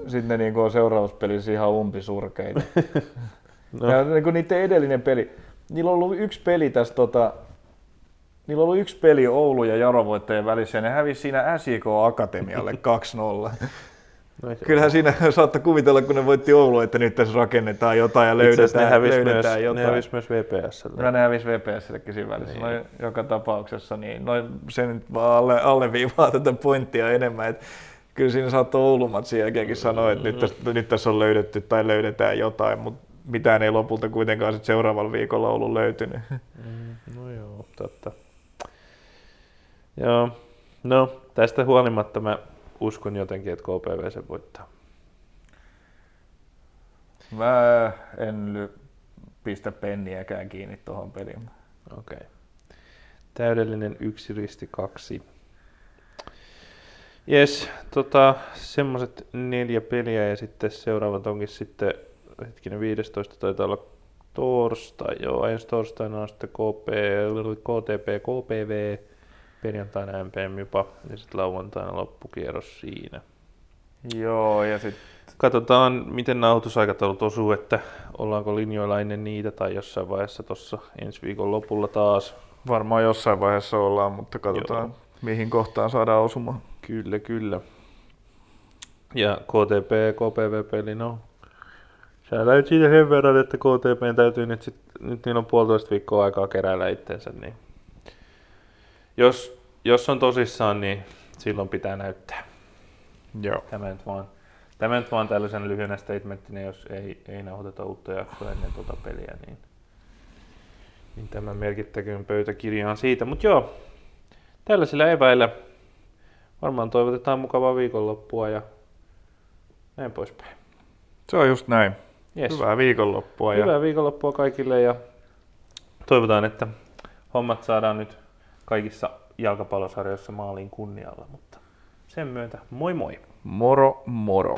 sit ne niin on seuraavassa pelissä ihan umpisurkeita. no. Ja niin kuin niiden edellinen peli, niillä on ollut yksi peli tässä tota, Niillä ollut yksi peli Oulu ja Jaro voittajien välissä ja ne hävisi siinä SIK Akatemialle 2-0. No, Kyllähän siinä saattaa kuvitella, kun ne voitti Oulu, että nyt tässä rakennetaan jotain ja löydetään, ne hävisi löydetään myös, jotain. Ne hävisi myös VPSlle. No, ne hävisi VPSllekin siinä välissä. Niin. No, joka tapauksessa, niin no, se nyt vaan alle, alleviivaa tätä pointtia enemmän. Että kyllä siinä saattoi Oulumatsin jälkeenkin sanoa, että nyt tässä, nyt tässä on löydetty tai löydetään jotain, mutta mitään ei lopulta kuitenkaan sit seuraavalla viikolla ollut löytynyt. Mm, no joo, totta. Joo, no tästä huolimatta mä uskon jotenkin, että KPV sen voittaa. Mä en pistä penniäkään kiinni tuohon peliin. Okei. Okay. Täydellinen yksi risti kaksi. Jes, tota, semmoset neljä peliä ja sitten seuraavat onkin sitten, hetkinen 15 taitaa olla torstai, joo, ensi torstaina on sitten KP, KTP, KPV, perjantaina MPM jopa ja sitten lauantaina loppukierros siinä. Joo, ja sitten... Katsotaan, miten nauhoitusaikataulut osuu, että ollaanko linjoilla ennen niitä tai jossain vaiheessa tuossa ensi viikon lopulla taas. Varmaan jossain vaiheessa ollaan, mutta katsotaan, Joo. mihin kohtaan saadaan osumaan. Kyllä, kyllä. Ja KTP, KPV-peli, no Sä täytyy siitä sen verran, että KTP täytyy nyt, sit, nyt niillä on puolitoista viikkoa aikaa keräillä itsensä, niin jos, jos on tosissaan, niin silloin pitää näyttää. Joo. Tämä nyt vaan, tämä nyt vaan tällaisen lyhyenä statementtina, jos ei, ei nauhoiteta uutta jaksoa ennen tuota peliä, niin, niin tämä merkittäköön pöytäkirjaan siitä. Mutta joo, tällaisilla eväillä varmaan toivotetaan mukavaa viikonloppua ja näin poispäin. Se on just näin. Yes. Hyvää viikonloppua. Hyvää ja... viikonloppua kaikille ja toivotaan, että hommat saadaan nyt kaikissa jalkapallosarjoissa maaliin kunnialla, mutta sen myötä moi moi. Moro moro.